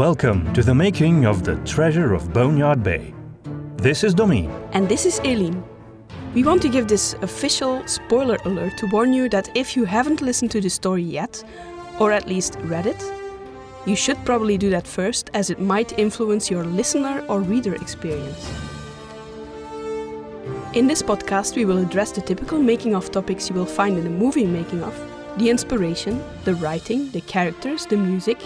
Welcome to the making of The Treasure of Boneyard Bay. This is Domine. And this is Eileen. We want to give this official spoiler alert to warn you that if you haven't listened to the story yet, or at least read it, you should probably do that first as it might influence your listener or reader experience. In this podcast, we will address the typical making of topics you will find in a movie making of the inspiration, the writing, the characters, the music.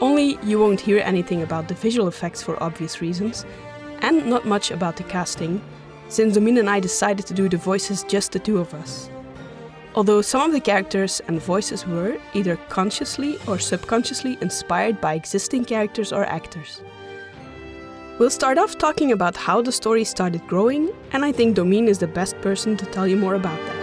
Only you won't hear anything about the visual effects for obvious reasons, and not much about the casting, since Domine and I decided to do the voices just the two of us. Although some of the characters and voices were, either consciously or subconsciously, inspired by existing characters or actors. We'll start off talking about how the story started growing, and I think Domine is the best person to tell you more about that.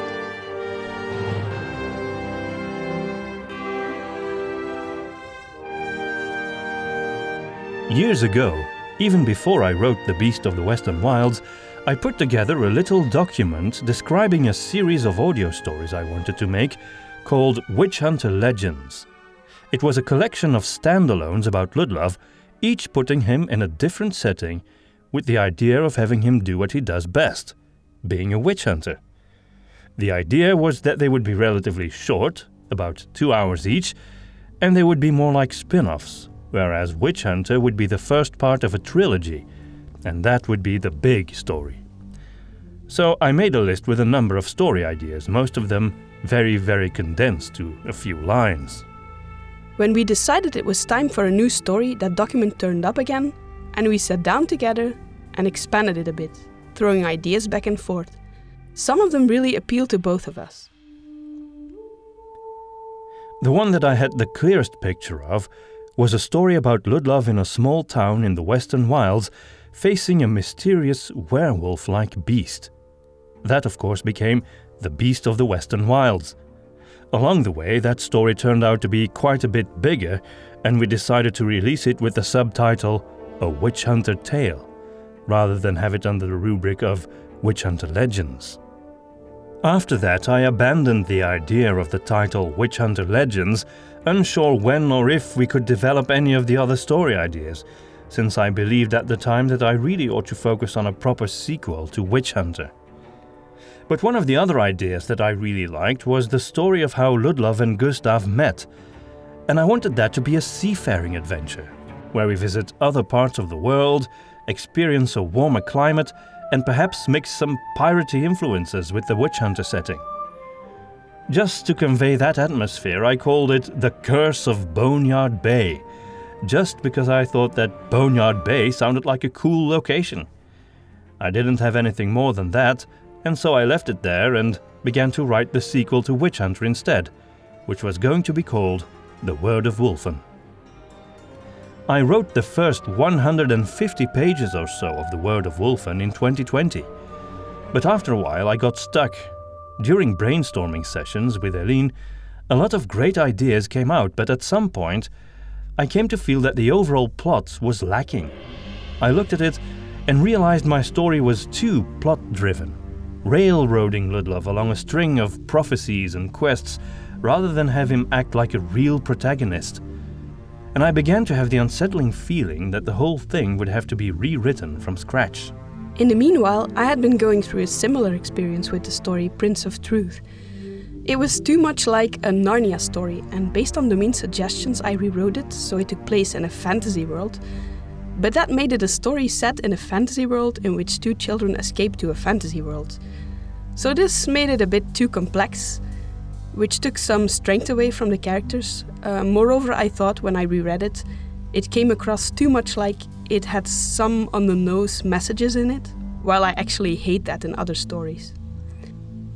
Years ago, even before I wrote The Beast of the Western Wilds, I put together a little document describing a series of audio stories I wanted to make called Witch Hunter Legends. It was a collection of standalones about Ludlov, each putting him in a different setting with the idea of having him do what he does best being a witch hunter. The idea was that they would be relatively short, about two hours each, and they would be more like spin offs, whereas Witch Hunter would be the first part of a trilogy, and that would be the big story. So I made a list with a number of story ideas, most of them very, very condensed to a few lines. When we decided it was time for a new story, that document turned up again, and we sat down together and expanded it a bit, throwing ideas back and forth. Some of them really appealed to both of us. The one that I had the clearest picture of was a story about Ludlov in a small town in the western wilds facing a mysterious werewolf like beast. That, of course, became The Beast of the Western Wilds. Along the way, that story turned out to be quite a bit bigger, and we decided to release it with the subtitle A Witch Hunter Tale, rather than have it under the rubric of Witch Hunter Legends. After that, I abandoned the idea of the title Witch Hunter Legends, unsure when or if we could develop any of the other story ideas, since I believed at the time that I really ought to focus on a proper sequel to Witch Hunter. But one of the other ideas that I really liked was the story of how Ludlov and Gustav met, and I wanted that to be a seafaring adventure, where we visit other parts of the world, experience a warmer climate, and perhaps mix some piratey influences with the witch hunter setting. Just to convey that atmosphere, I called it The Curse of Boneyard Bay, just because I thought that Boneyard Bay sounded like a cool location. I didn't have anything more than that, and so I left it there and began to write the sequel to Witch Hunter instead, which was going to be called The Word of Wolfen. I wrote the first 150 pages or so of The Word of Wolfen in 2020. But after a while, I got stuck. During brainstorming sessions with Eileen, a lot of great ideas came out, but at some point, I came to feel that the overall plot was lacking. I looked at it and realized my story was too plot driven, railroading Ludlov along a string of prophecies and quests rather than have him act like a real protagonist and I began to have the unsettling feeling that the whole thing would have to be rewritten from scratch. In the meanwhile, I had been going through a similar experience with the story Prince of Truth. It was too much like a Narnia story, and based on Domine's suggestions, I rewrote it so it took place in a fantasy world. But that made it a story set in a fantasy world in which two children escape to a fantasy world. So this made it a bit too complex, which took some strength away from the characters. Uh, moreover, I thought when I reread it, it came across too much like it had some on the nose messages in it, while I actually hate that in other stories.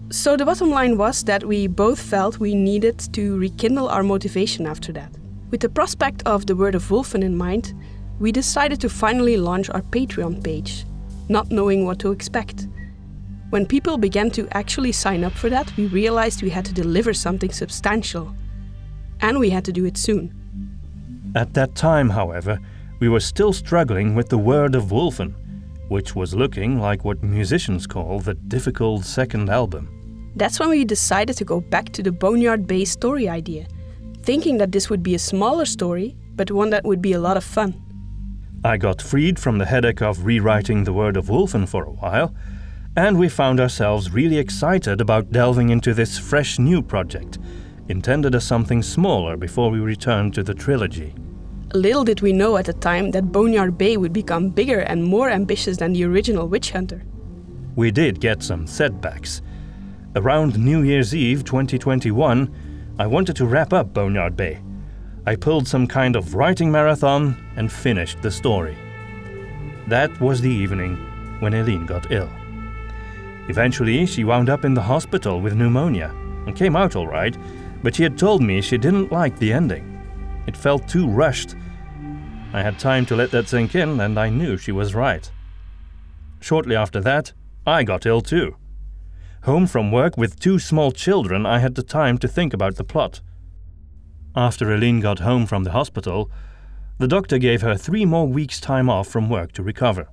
So the bottom line was that we both felt we needed to rekindle our motivation after that. With the prospect of the word of Wolfen in mind, we decided to finally launch our Patreon page, not knowing what to expect. When people began to actually sign up for that, we realized we had to deliver something substantial. And we had to do it soon. At that time, however, we were still struggling with the word of Wolfen, which was looking like what musicians call the difficult second album. That's when we decided to go back to the Boneyard Bay story idea, thinking that this would be a smaller story but one that would be a lot of fun. I got freed from the headache of rewriting The Word of Wolfen for a while, and we found ourselves really excited about delving into this fresh new project, intended as something smaller before we returned to the trilogy. Little did we know at the time that Boneyard Bay would become bigger and more ambitious than the original Witch Hunter. We did get some setbacks. Around New Year's Eve 2021, I wanted to wrap up Boneyard Bay. I pulled some kind of writing marathon and finished the story. That was the evening when Eileen got ill. Eventually, she wound up in the hospital with pneumonia and came out all right, but she had told me she didn't like the ending. It felt too rushed. I had time to let that sink in, and I knew she was right. Shortly after that, I got ill too. Home from work with two small children, I had the time to think about the plot. After Eileen got home from the hospital, the doctor gave her three more weeks' time off from work to recover.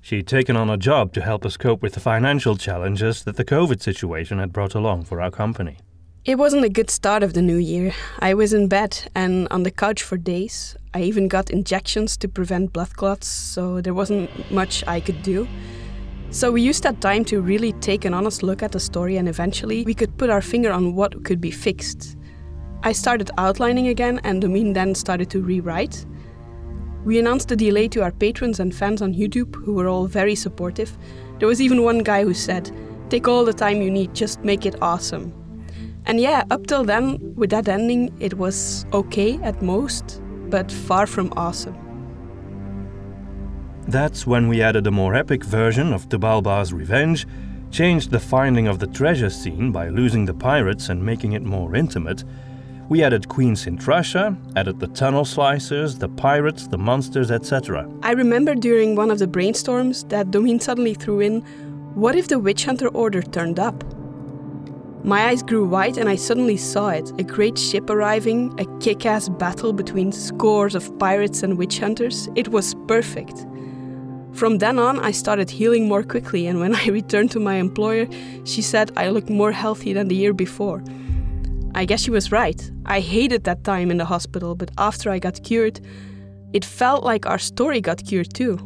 She'd taken on a job to help us cope with the financial challenges that the COVID situation had brought along for our company. It wasn't a good start of the new year. I was in bed and on the couch for days. I even got injections to prevent blood clots, so there wasn't much I could do. So we used that time to really take an honest look at the story and eventually we could put our finger on what could be fixed. I started outlining again and Domine then started to rewrite. We announced the delay to our patrons and fans on YouTube, who were all very supportive. There was even one guy who said, Take all the time you need, just make it awesome. And yeah, up till then, with that ending, it was okay at most, but far from awesome. That's when we added a more epic version of Tubalbar's revenge, changed the finding of the treasure scene by losing the pirates and making it more intimate. We added queens Queen Sintrasha, added the tunnel slicers, the pirates, the monsters, etc. I remember during one of the brainstorms that Domine suddenly threw in, what if the Witch Hunter Order turned up? My eyes grew wide and I suddenly saw it a great ship arriving, a kick ass battle between scores of pirates and witch hunters. It was perfect. From then on, I started healing more quickly, and when I returned to my employer, she said I looked more healthy than the year before. I guess she was right. I hated that time in the hospital, but after I got cured, it felt like our story got cured too.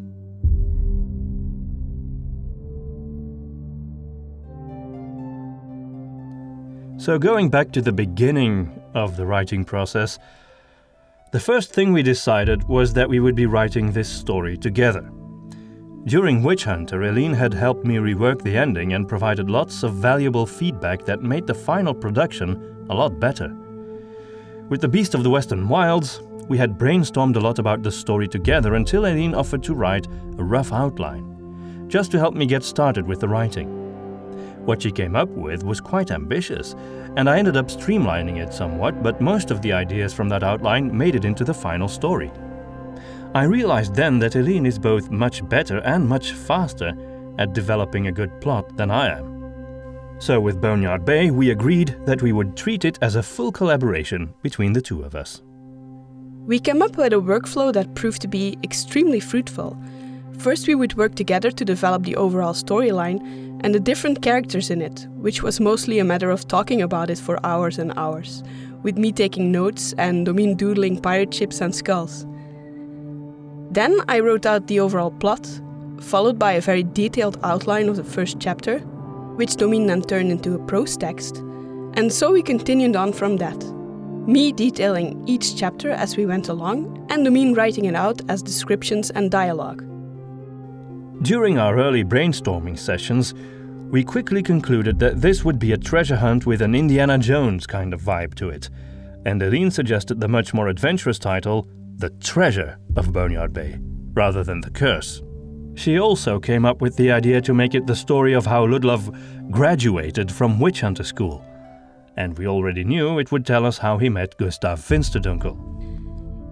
So, going back to the beginning of the writing process, the first thing we decided was that we would be writing this story together. During Witch Hunter, Eileen had helped me rework the ending and provided lots of valuable feedback that made the final production a lot better. With The Beast of the Western Wilds, we had brainstormed a lot about the story together until Eileen offered to write a rough outline, just to help me get started with the writing. What she came up with was quite ambitious, and I ended up streamlining it somewhat, but most of the ideas from that outline made it into the final story. I realized then that Eileen is both much better and much faster at developing a good plot than I am. So, with Boneyard Bay, we agreed that we would treat it as a full collaboration between the two of us. We came up with a workflow that proved to be extremely fruitful. First, we would work together to develop the overall storyline, and the different characters in it, which was mostly a matter of talking about it for hours and hours, with me taking notes and Domine doodling pirate ships and skulls. Then I wrote out the overall plot, followed by a very detailed outline of the first chapter, which Domine then turned into a prose text, and so we continued on from that. Me detailing each chapter as we went along, and Domine writing it out as descriptions and dialogue. During our early brainstorming sessions, we quickly concluded that this would be a treasure hunt with an Indiana Jones kind of vibe to it, and Eileen suggested the much more adventurous title, The Treasure of Boneyard Bay, rather than The Curse. She also came up with the idea to make it the story of how Ludlov graduated from Witch Hunter School, and we already knew it would tell us how he met Gustav Finsterdunkel.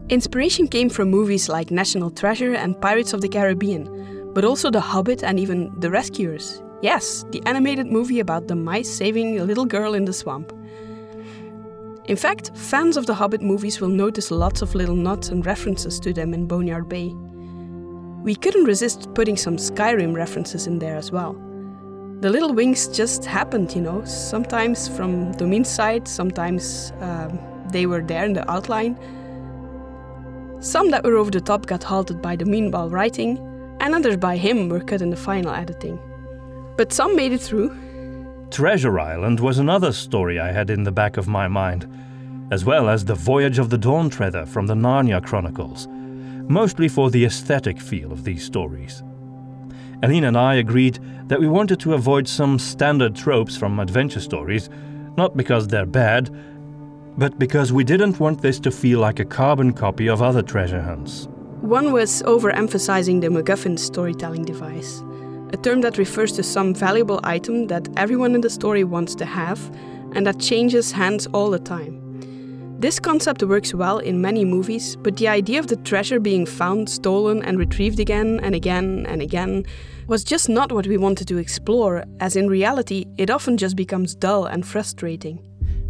Inspiration came from movies like National Treasure and Pirates of the Caribbean, but also The Hobbit and even The Rescuers. Yes, the animated movie about the mice saving a little girl in the swamp. In fact, fans of the Hobbit movies will notice lots of little nods and references to them in Boneyard Bay. We couldn't resist putting some Skyrim references in there as well. The little wings just happened, you know, sometimes from Domine's side, sometimes um, they were there in the outline. Some that were over the top got halted by Domine while writing, and others by him were cut in the final editing. But some made it through. Treasure Island was another story I had in the back of my mind, as well as The Voyage of the Dawn Treader from the Narnia Chronicles, mostly for the aesthetic feel of these stories. Aline and I agreed that we wanted to avoid some standard tropes from adventure stories, not because they're bad, but because we didn't want this to feel like a carbon copy of other treasure hunts. One was overemphasizing the MacGuffin storytelling device, a term that refers to some valuable item that everyone in the story wants to have and that changes hands all the time. This concept works well in many movies, but the idea of the treasure being found, stolen, and retrieved again and again and again was just not what we wanted to explore, as in reality, it often just becomes dull and frustrating.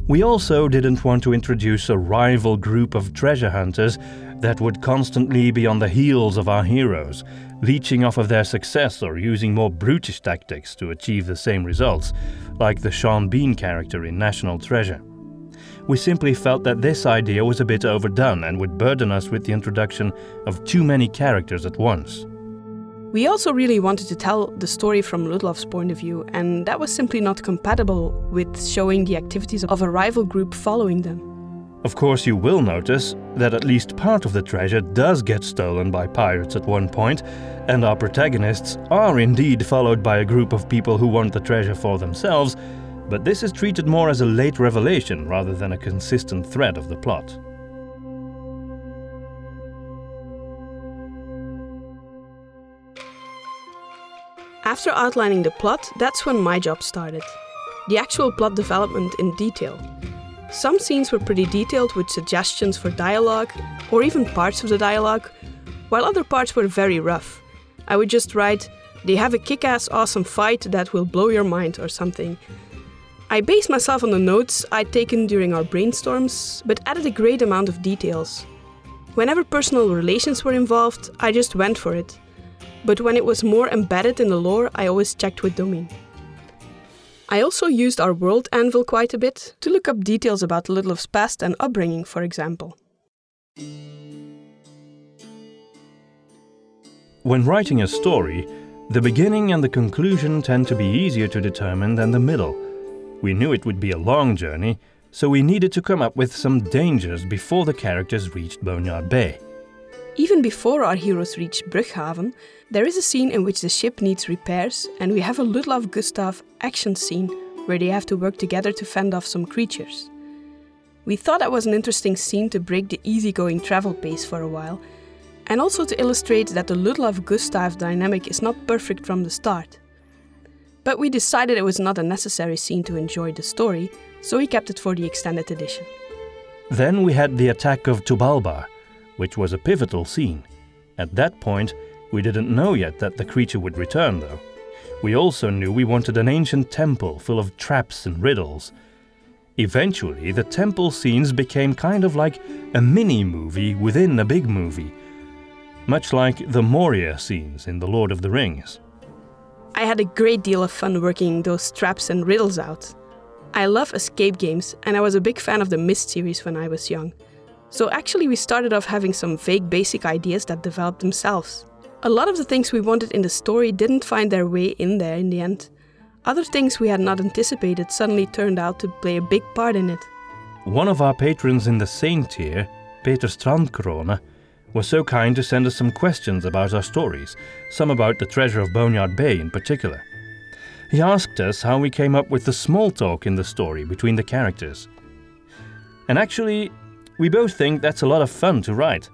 We also didn't want to introduce a rival group of treasure hunters that would constantly be on the heels of our heroes, leeching off of their success or using more brutish tactics to achieve the same results, like the Sean Bean character in National Treasure. We simply felt that this idea was a bit overdone and would burden us with the introduction of too many characters at once. We also really wanted to tell the story from Ludlov's point of view, and that was simply not compatible with showing the activities of a rival group following them. Of course, you will notice that at least part of the treasure does get stolen by pirates at one point, and our protagonists are indeed followed by a group of people who want the treasure for themselves, but this is treated more as a late revelation rather than a consistent thread of the plot. After outlining the plot, that's when my job started. The actual plot development in detail. Some scenes were pretty detailed with suggestions for dialogue, or even parts of the dialogue, while other parts were very rough. I would just write, they have a kick ass awesome fight that will blow your mind or something. I based myself on the notes I'd taken during our brainstorms, but added a great amount of details. Whenever personal relations were involved, I just went for it but when it was more embedded in the lore, I always checked with Domine. I also used our world anvil quite a bit to look up details about Ludlov's past and upbringing, for example. When writing a story, the beginning and the conclusion tend to be easier to determine than the middle. We knew it would be a long journey, so we needed to come up with some dangers before the characters reached Boneyard Bay. Even before our heroes reach Brughaven, there is a scene in which the ship needs repairs, and we have a Ludlov Gustav action scene where they have to work together to fend off some creatures. We thought that was an interesting scene to break the easygoing travel pace for a while, and also to illustrate that the Ludlov Gustav dynamic is not perfect from the start. But we decided it was not a necessary scene to enjoy the story, so we kept it for the extended edition. Then we had the attack of Tubalbar which was a pivotal scene. At that point, we didn't know yet that the creature would return, though. We also knew we wanted an ancient temple full of traps and riddles. Eventually, the temple scenes became kind of like a mini movie within a big movie, much like the Moria scenes in The Lord of the Rings. I had a great deal of fun working those traps and riddles out. I love escape games, and I was a big fan of the Myst series when I was young. So actually, we started off having some vague basic ideas that developed themselves. A lot of the things we wanted in the story didn't find their way in there in the end. Other things we had not anticipated suddenly turned out to play a big part in it. One of our patrons in the same tier, Peter Strandkrone, was so kind to send us some questions about our stories, some about the treasure of Boneyard Bay in particular. He asked us how we came up with the small talk in the story between the characters. And actually, we both think that's a lot of fun to write.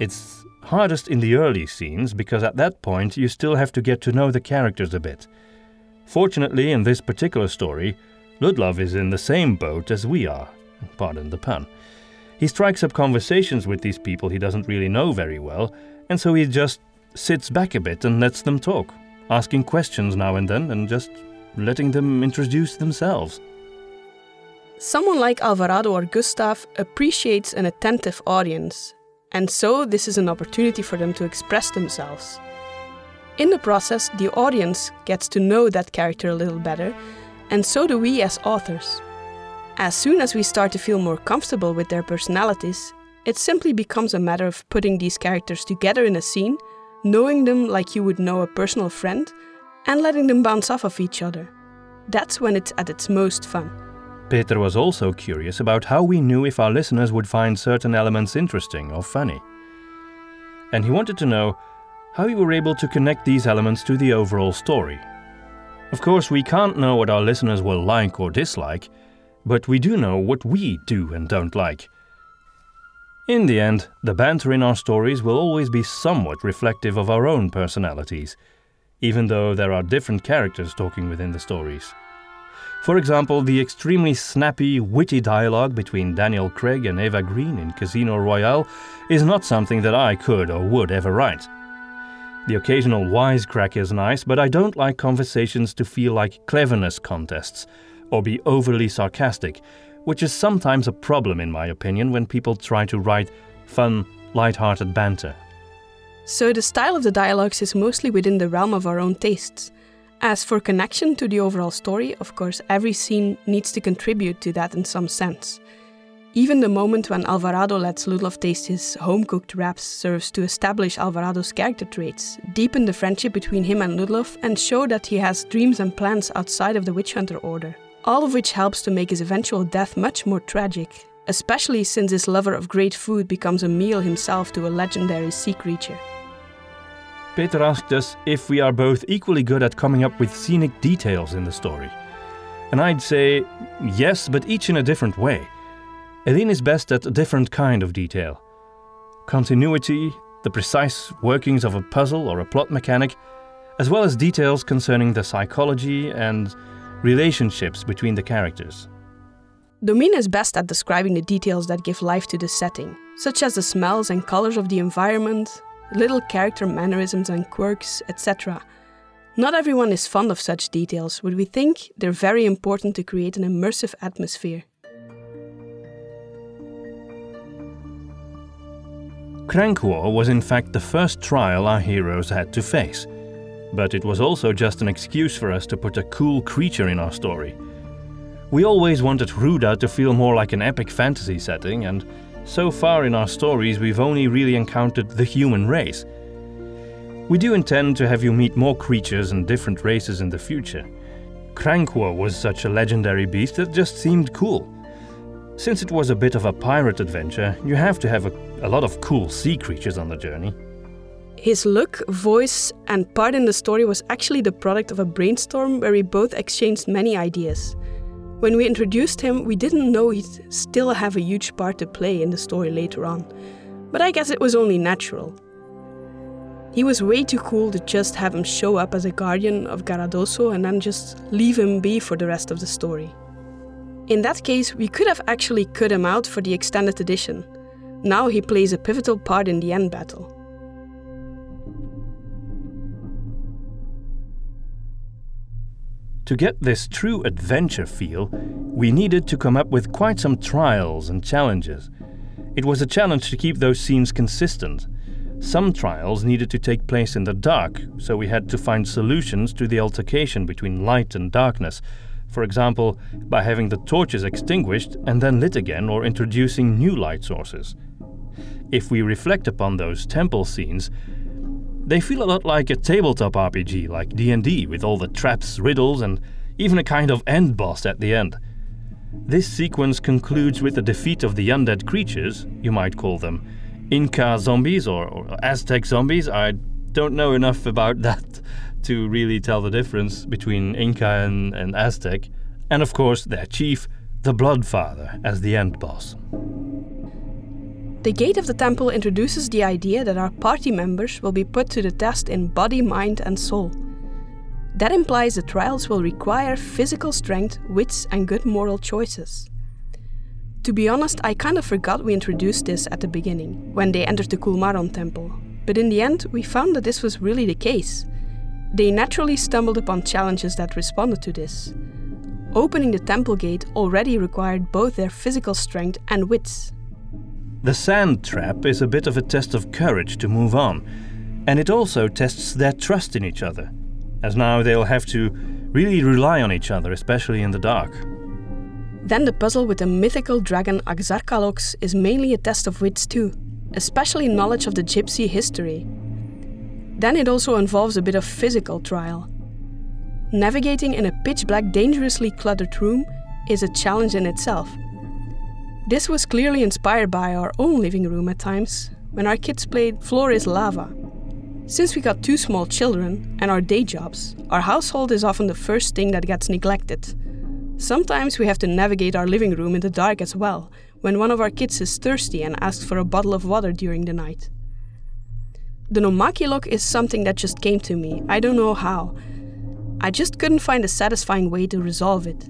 It's hardest in the early scenes because at that point you still have to get to know the characters a bit. Fortunately, in this particular story, Ludlov is in the same boat as we are. Pardon the pun. He strikes up conversations with these people he doesn't really know very well, and so he just sits back a bit and lets them talk, asking questions now and then and just letting them introduce themselves. Someone like Alvarado or Gustav appreciates an attentive audience, and so this is an opportunity for them to express themselves. In the process, the audience gets to know that character a little better, and so do we as authors. As soon as we start to feel more comfortable with their personalities, It simply becomes a matter of putting these characters together in a scene, knowing them like you would know a personal friend, and letting them bounce off of each other. That's when it's at its most fun. Peter was also curious about how we knew if our listeners would find certain elements interesting or funny. And he wanted to know how we were able to connect these elements to the overall story. Of course, we can't know what our listeners will like or dislike, but we do know what we do and don't like. In the end, the banter in our stories will always be somewhat reflective of our own personalities, even though there are different characters talking within the stories. For example, the extremely snappy, witty dialogue between Daniel Craig and Eva Green in Casino Royale is not something that I could or would ever write. The occasional wisecrack is nice, but I don't like conversations to feel like cleverness contests or be overly sarcastic, which is sometimes a problem, in my opinion, when people try to write fun, light-hearted banter. So the style of the dialogues is mostly within the realm of our own tastes. As for connection to the overall story, of course, every scene needs to contribute to that in some sense. Even the moment when Alvarado lets Ludlov taste his home cooked wraps serves to establish Alvarado's character traits, deepen the friendship between him and Ludlov, and show that he has dreams and plans outside of the Witch Hunter Order. All of which helps to make his eventual death much more tragic, especially since this lover of great food becomes a meal himself to a legendary sea creature. Peter asked us if we are both equally good at coming up with scenic details in the story. And I'd say yes, but each in a different way. Eileen is best at a different kind of detail. Continuity, the precise workings of a puzzle or a plot mechanic, as well as details concerning the psychology and relationships between the characters. Domine is best at describing the details that give life to the setting, such as the smells and colors of the environment, little character mannerisms and quirks, etc. Not everyone is fond of such details, but we think they're very important to create an immersive atmosphere. Crank War was in fact the first trial our heroes had to face, but it was also just an excuse for us to put a cool creature in our story. We always wanted Hruda to feel more like an epic fantasy setting, and so far in our stories, we've only really encountered the human race. We do intend to have you meet more creatures and different races in the future. Krankwo was such a legendary beast that just seemed cool. Since it was a bit of a pirate adventure, you have to have a, a lot of cool sea creatures on the journey. His look, voice, and part in the story was actually the product of a brainstorm where we both exchanged many ideas. When we introduced him, we didn't know he'd still have a huge part to play in the story later on, but I guess it was only natural. He was way too cool to just have him show up as a guardian of Garadoso and then just leave him be for the rest of the story. In that case, we could have actually cut him out for the extended edition. Now he plays a pivotal part in the end battle. To get this true adventure feel, we needed to come up with quite some trials and challenges. It was a challenge to keep those scenes consistent. Some trials needed to take place in the dark, so we had to find solutions to the altercation between light and darkness. For example, by having the torches extinguished and then lit again or introducing new light sources. If we reflect upon those temple scenes, they feel a lot like a tabletop RPG like D&D with all the traps, riddles and even a kind of end boss at the end. This sequence concludes with the defeat of the undead creatures, you might call them Inca zombies or, or Aztec zombies. I don't know enough about that to really tell the difference between Inca and, and Aztec. And of course, their chief, the Bloodfather, as the end boss. The gate of the temple introduces the idea that our party members will be put to the test in body, mind, and soul. That implies the trials will require physical strength, wits, and good moral choices. To be honest, I kind of forgot we introduced this at the beginning, when they entered the Kulmaron temple, but in the end, we found that this was really the case. They naturally stumbled upon challenges that responded to this. Opening the temple gate already required both their physical strength and wits. The sand trap is a bit of a test of courage to move on, and it also tests their trust in each other, as now they'll have to really rely on each other, especially in the dark. Then the puzzle with the mythical dragon Axarkalox is mainly a test of wits too, especially knowledge of the gypsy history. Then it also involves a bit of physical trial. Navigating in a pitch black, dangerously cluttered room is a challenge in itself. This was clearly inspired by our own living room at times, when our kids played Floor is Lava. Since we got two small children and our day jobs, our household is often the first thing that gets neglected. Sometimes we have to navigate our living room in the dark as well, when one of our kids is thirsty and asks for a bottle of water during the night. The Nomaki lock is something that just came to me, I don't know how. I just couldn't find a satisfying way to resolve it.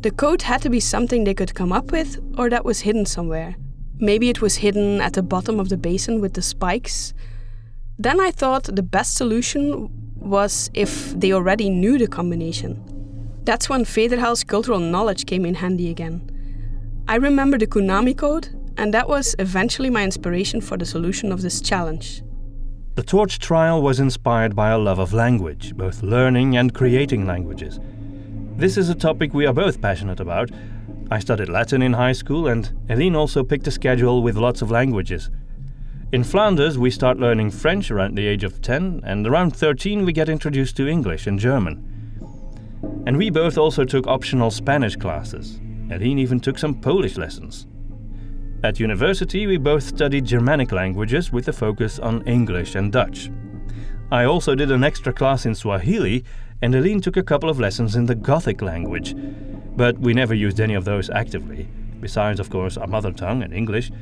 The code had to be something they could come up with, or that was hidden somewhere. Maybe it was hidden at the bottom of the basin with the spikes. Then I thought the best solution was if they already knew the combination. That's when Federhel's cultural knowledge came in handy again. I remember the Konami code, and that was eventually my inspiration for the solution of this challenge. The Torch trial was inspired by a love of language, both learning and creating languages. This is a topic we are both passionate about. I studied Latin in high school, and Eline also picked a schedule with lots of languages. In Flanders, we start learning French around the age of 10, and around 13, we get introduced to English and German. And we both also took optional Spanish classes. Eline even took some Polish lessons. At university, we both studied Germanic languages with a focus on English and Dutch. I also did an extra class in Swahili, and Eline took a couple of lessons in the Gothic language. But we never used any of those actively, besides, of course, our mother tongue and English.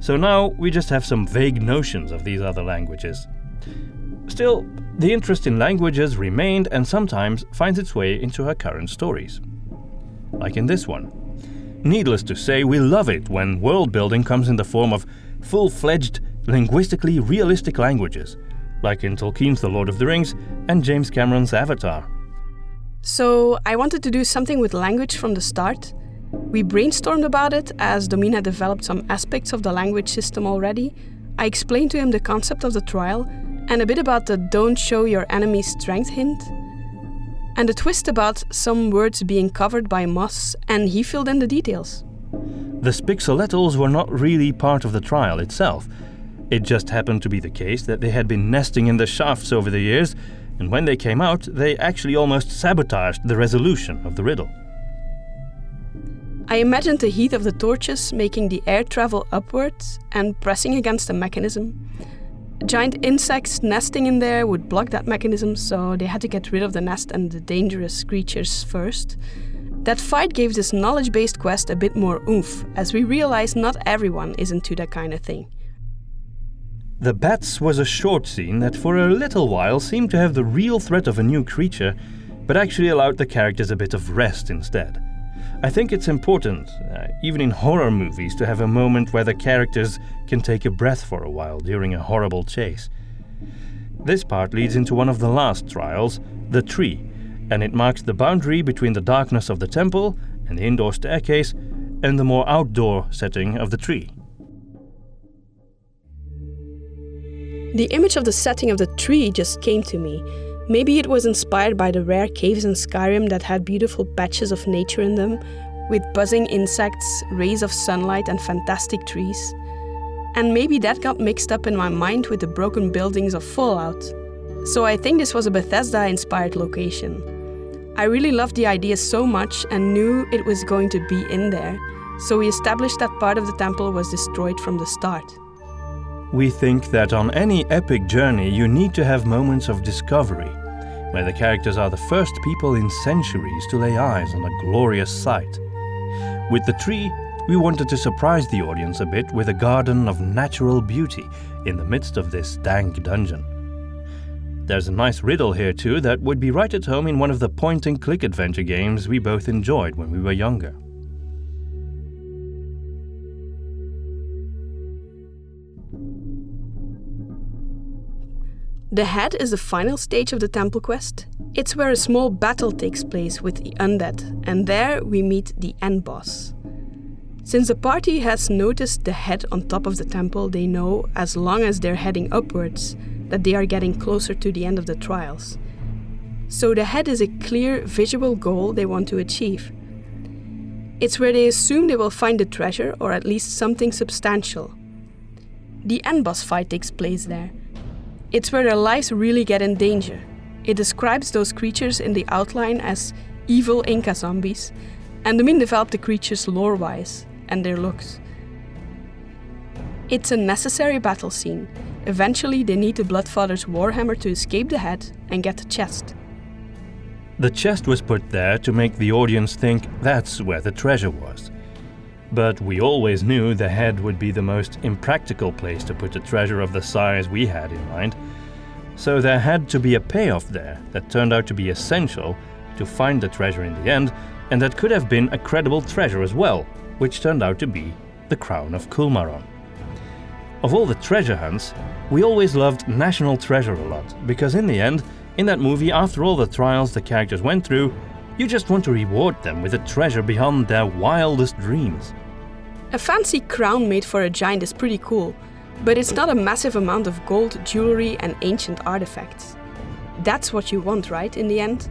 So now we just have some vague notions of these other languages. Still, the interest in languages remained and sometimes finds its way into her current stories. Like in this one. Needless to say, we love it when world building comes in the form of full fledged, linguistically realistic languages, like in Tolkien's The Lord of the Rings and James Cameron's Avatar. So, I wanted to do something with language from the start. We brainstormed about it as Domine had developed some aspects of the language system already. I explained to him the concept of the trial and a bit about the don't show your enemy's strength hint, and a twist about some words being covered by moss, and he filled in the details. The Spixoletals were not really part of the trial itself. It just happened to be the case that they had been nesting in the shafts over the years, and when they came out, they actually almost sabotaged the resolution of the riddle. I imagined the heat of the torches making the air travel upwards and pressing against the mechanism, Giant insects nesting in there would block that mechanism, so they had to get rid of the nest and the dangerous creatures first. That fight gave this knowledge based quest a bit more oomph, as we realized not everyone is into that kind of thing. The bats was a short scene that for a little while seemed to have the real threat of a new creature, but actually allowed the characters a bit of rest instead. I think it's important, uh, even in horror movies, to have a moment where the characters can take a breath for a while during a horrible chase. This part leads into one of the last trials, the tree, and it marks the boundary between the darkness of the temple and the indoor staircase and the more outdoor setting of the tree. The image of the setting of the tree just came to me, Maybe it was inspired by the rare caves in Skyrim that had beautiful patches of nature in them, with buzzing insects, rays of sunlight, and fantastic trees. And maybe that got mixed up in my mind with the broken buildings of Fallout. So I think this was a Bethesda inspired location. I really loved the idea so much and knew it was going to be in there, so we established that part of the temple was destroyed from the start. We think that on any epic journey, you need to have moments of discovery, where the characters are the first people in centuries to lay eyes on a glorious sight. With the tree, we wanted to surprise the audience a bit with a garden of natural beauty in the midst of this dank dungeon. There's a nice riddle here too that would be right at home in one of the point and click adventure games we both enjoyed when we were younger. The head is the final stage of the temple quest. It's where a small battle takes place with the undead, and there we meet the end boss. Since the party has noticed the head on top of the temple, they know, as long as they're heading upwards, that they are getting closer to the end of the trials. So the head is a clear visual goal they want to achieve. It's where they assume they will find the treasure or at least something substantial. The end boss fight takes place there. It's where their lives really get in danger. It describes those creatures in the outline as evil Inca zombies, and the Domin developed the creatures lore wise and their looks. It's a necessary battle scene. Eventually, they need the Bloodfather's Warhammer to escape the head and get the chest. The chest was put there to make the audience think that's where the treasure was. But we always knew the head would be the most impractical place to put a treasure of the size we had in mind. So there had to be a payoff there that turned out to be essential to find the treasure in the end, and that could have been a credible treasure as well, which turned out to be the crown of Kulmaron. Of all the treasure hunts, we always loved National Treasure a lot, because in the end, in that movie, after all the trials the characters went through, you just want to reward them with a treasure beyond their wildest dreams. A fancy crown made for a giant is pretty cool, but it's not a massive amount of gold, jewelry, and ancient artifacts. That's what you want, right, in the end?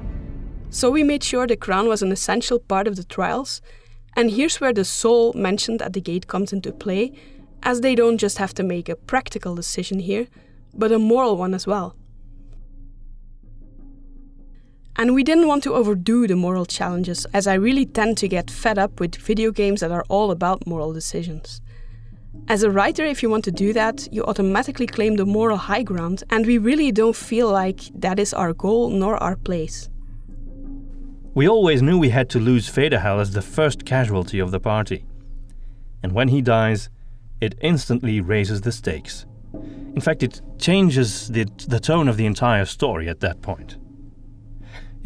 So we made sure the crown was an essential part of the trials, and here's where the soul mentioned at the gate comes into play, as they don't just have to make a practical decision here, but a moral one as well. And we didn't want to overdo the moral challenges, as I really tend to get fed up with video games that are all about moral decisions. As a writer, if you want to do that, you automatically claim the moral high ground, and we really don't feel like that is our goal nor our place. We always knew we had to lose Federhel as the first casualty of the party. And when he dies, it instantly raises the stakes. In fact, it changes the, the tone of the entire story at that point.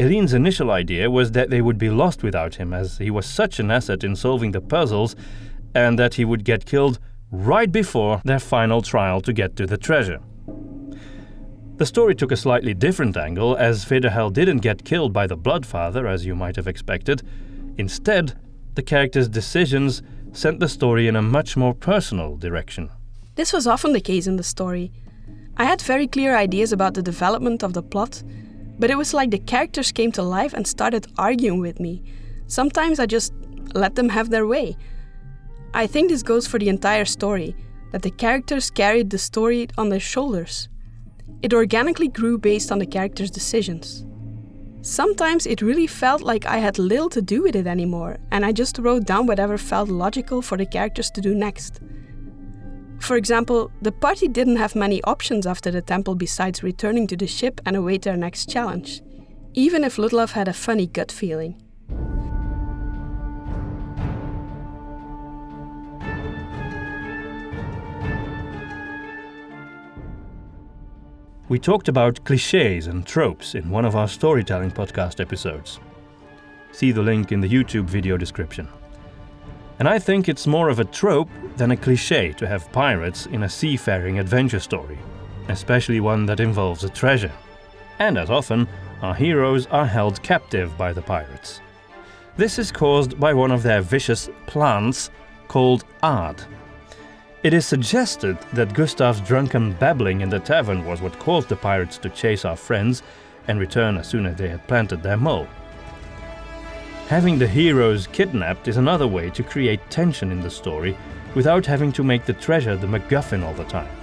Eline's initial idea was that they would be lost without him, as he was such an asset in solving the puzzles, and that he would get killed right before their final trial to get to the treasure. The story took a slightly different angle, as Federhel didn't get killed by the Bloodfather, as you might have expected. Instead, the character's decisions sent the story in a much more personal direction. This was often the case in the story. I had very clear ideas about the development of the plot, but it was like the characters came to life and started arguing with me. Sometimes I just let them have their way. I think this goes for the entire story that the characters carried the story on their shoulders. It organically grew based on the characters' decisions. Sometimes it really felt like I had little to do with it anymore, and I just wrote down whatever felt logical for the characters to do next. For example, the party didn't have many options after the temple besides returning to the ship and await their next challenge, even if Ludlov had a funny gut feeling. We talked about cliches and tropes in one of our storytelling podcast episodes. See the link in the YouTube video description. And I think it's more of a trope than a cliche to have pirates in a seafaring adventure story, especially one that involves a treasure. And as often, our heroes are held captive by the pirates. This is caused by one of their vicious plants called Ard. It is suggested that Gustav's drunken babbling in the tavern was what caused the pirates to chase our friends and return as soon as they had planted their mole. Having the heroes kidnapped is another way to create tension in the story without having to make the treasure the MacGuffin all the time.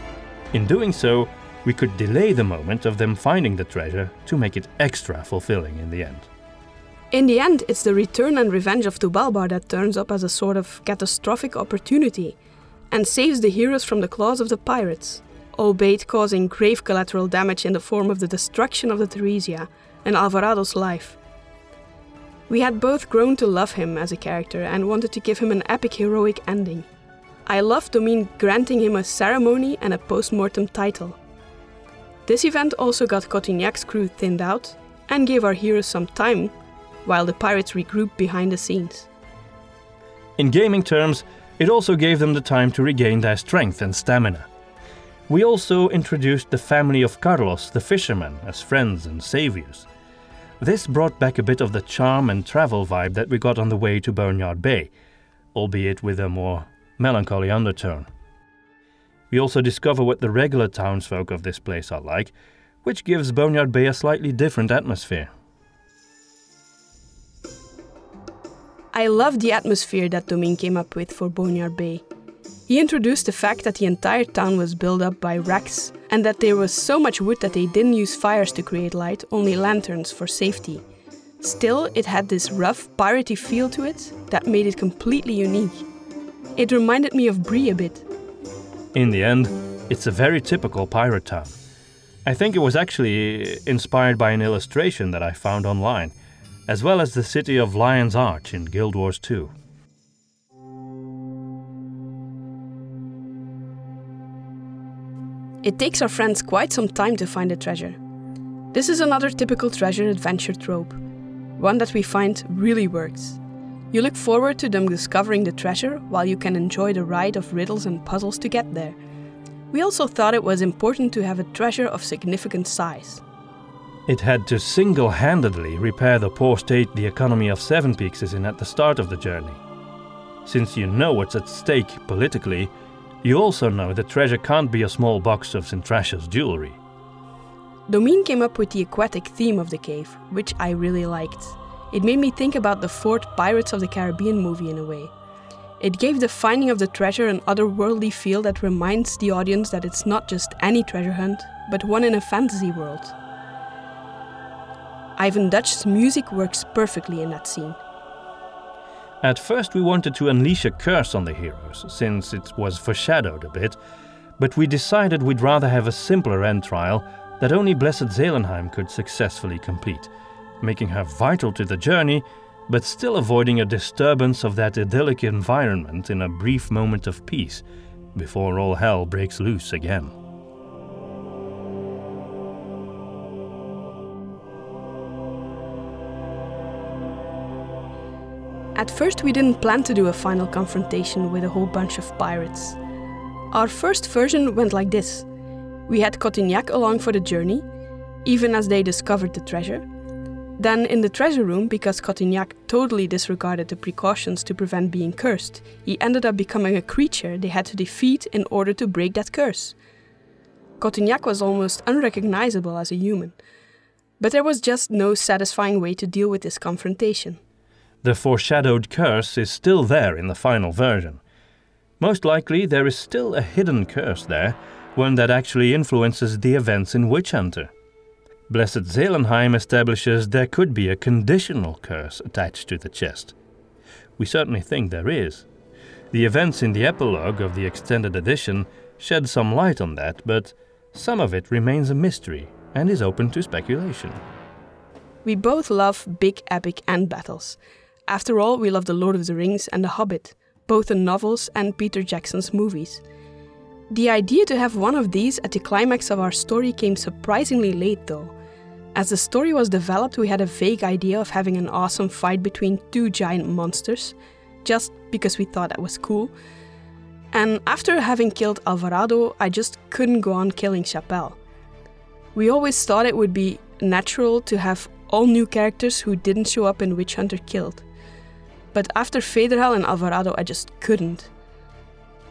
In doing so, we could delay the moment of them finding the treasure to make it extra fulfilling in the end. In the end, it's the return and revenge of Tubalbar that turns up as a sort of catastrophic opportunity and saves the heroes from the claws of the pirates, albeit causing grave collateral damage in the form of the destruction of the Theresia and Alvarado's life. We had both grown to love him as a character and wanted to give him an epic heroic ending. I loved Domin granting him a ceremony and a post mortem title. This event also got Cotignac's crew thinned out and gave our heroes some time while the pirates regrouped behind the scenes. In gaming terms, it also gave them the time to regain their strength and stamina. We also introduced the family of Carlos the fisherman as friends and saviors. This brought back a bit of the charm and travel vibe that we got on the way to Boneyard Bay, albeit with a more melancholy undertone. We also discover what the regular townsfolk of this place are like, which gives Boneyard Bay a slightly different atmosphere. I love the atmosphere that Domine came up with for Boneyard Bay. He introduced the fact that the entire town was built up by wrecks and that there was so much wood that they didn't use fires to create light, only lanterns for safety. Still, it had this rough, piratey feel to it that made it completely unique. It reminded me of Bree a bit. In the end, it's a very typical pirate town. I think it was actually inspired by an illustration that I found online, as well as the city of Lion's Arch in Guild Wars 2. It takes our friends quite some time to find a treasure. This is another typical treasure adventure trope, one that we find really works. You look forward to them discovering the treasure while you can enjoy the ride of riddles and puzzles to get there. We also thought it was important to have a treasure of significant size. It had to single handedly repair the poor state the economy of Seven Peaks is in at the start of the journey. Since you know what's at stake politically, you also know the treasure can't be a small box of Sintrash's jewelry. Domine came up with the aquatic theme of the cave, which I really liked. It made me think about the fourth Pirates of the Caribbean movie in a way. It gave the finding of the treasure an otherworldly feel that reminds the audience that it's not just any treasure hunt, but one in a fantasy world. Ivan Dutch's music works perfectly in that scene. At first, we wanted to unleash a curse on the heroes, since it was foreshadowed a bit, but we decided we'd rather have a simpler end trial that only Blessed Zelenheim could successfully complete, making her vital to the journey, but still avoiding a disturbance of that idyllic environment in a brief moment of peace before all hell breaks loose again. At first, we didn't plan to do a final confrontation with a whole bunch of pirates. Our first version went like this we had Cotignac along for the journey, even as they discovered the treasure. Then, in the treasure room, because Cotignac totally disregarded the precautions to prevent being cursed, he ended up becoming a creature they had to defeat in order to break that curse. Cotignac was almost unrecognizable as a human, but there was just no satisfying way to deal with this confrontation. The foreshadowed curse is still there in the final version. Most likely, there is still a hidden curse there, one that actually influences the events in Witch Hunter. Blessed Zelenheim establishes there could be a conditional curse attached to the chest. We certainly think there is. The events in the epilogue of the extended edition shed some light on that, but some of it remains a mystery and is open to speculation. We both love big epic end battles, after all, we love The Lord of the Rings and The Hobbit, both the novels and Peter Jackson's movies. The idea to have one of these at the climax of our story came surprisingly late, though. As the story was developed, we had a vague idea of having an awesome fight between two giant monsters, just because we thought that was cool. And after having killed Alvarado, I just couldn't go on killing Chapelle. We always thought it would be natural to have all new characters who didn't show up in Witch Hunter killed. But after Federhel and Alvarado, I just couldn't.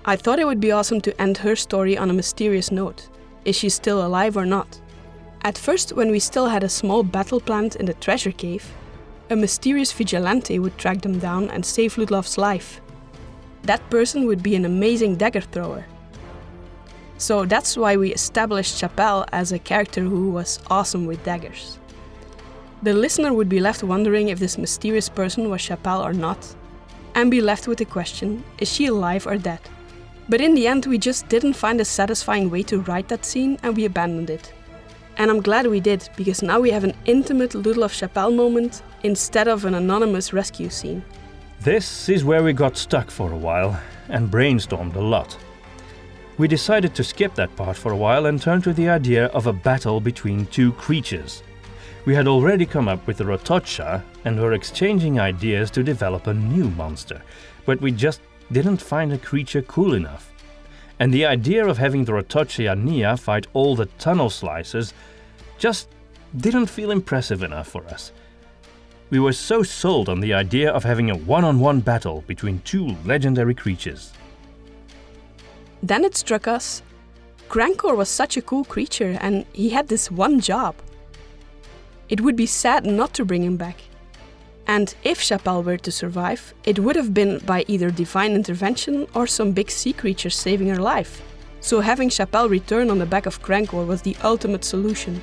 I thought it would be awesome to end her story on a mysterious note. Is she still alive or not? At first, when we still had a small battle planned in the treasure cave, a mysterious vigilante would track them down and save Ludlov's life. That person would be an amazing dagger thrower. So that's why we established Chapelle as a character who was awesome with daggers. The listener would be left wondering if this mysterious person was Chapelle or not, and be left with the question is she alive or dead? But in the end, we just didn't find a satisfying way to write that scene and we abandoned it. And I'm glad we did, because now we have an intimate Ludlov Chapelle moment instead of an anonymous rescue scene. This is where we got stuck for a while and brainstormed a lot. We decided to skip that part for a while and turn to the idea of a battle between two creatures. We had already come up with the Rotocha and were exchanging ideas to develop a new monster, but we just didn't find a creature cool enough. And the idea of having the Rotocha Yania fight all the tunnel slicers just didn't feel impressive enough for us. We were so sold on the idea of having a one on one battle between two legendary creatures. Then it struck us Grancor was such a cool creature, and he had this one job it would be sad not to bring him back. And if Chapelle were to survive, it would have been by either divine intervention or some big sea creature saving her life. So having Chapelle return on the back of Crankor was the ultimate solution.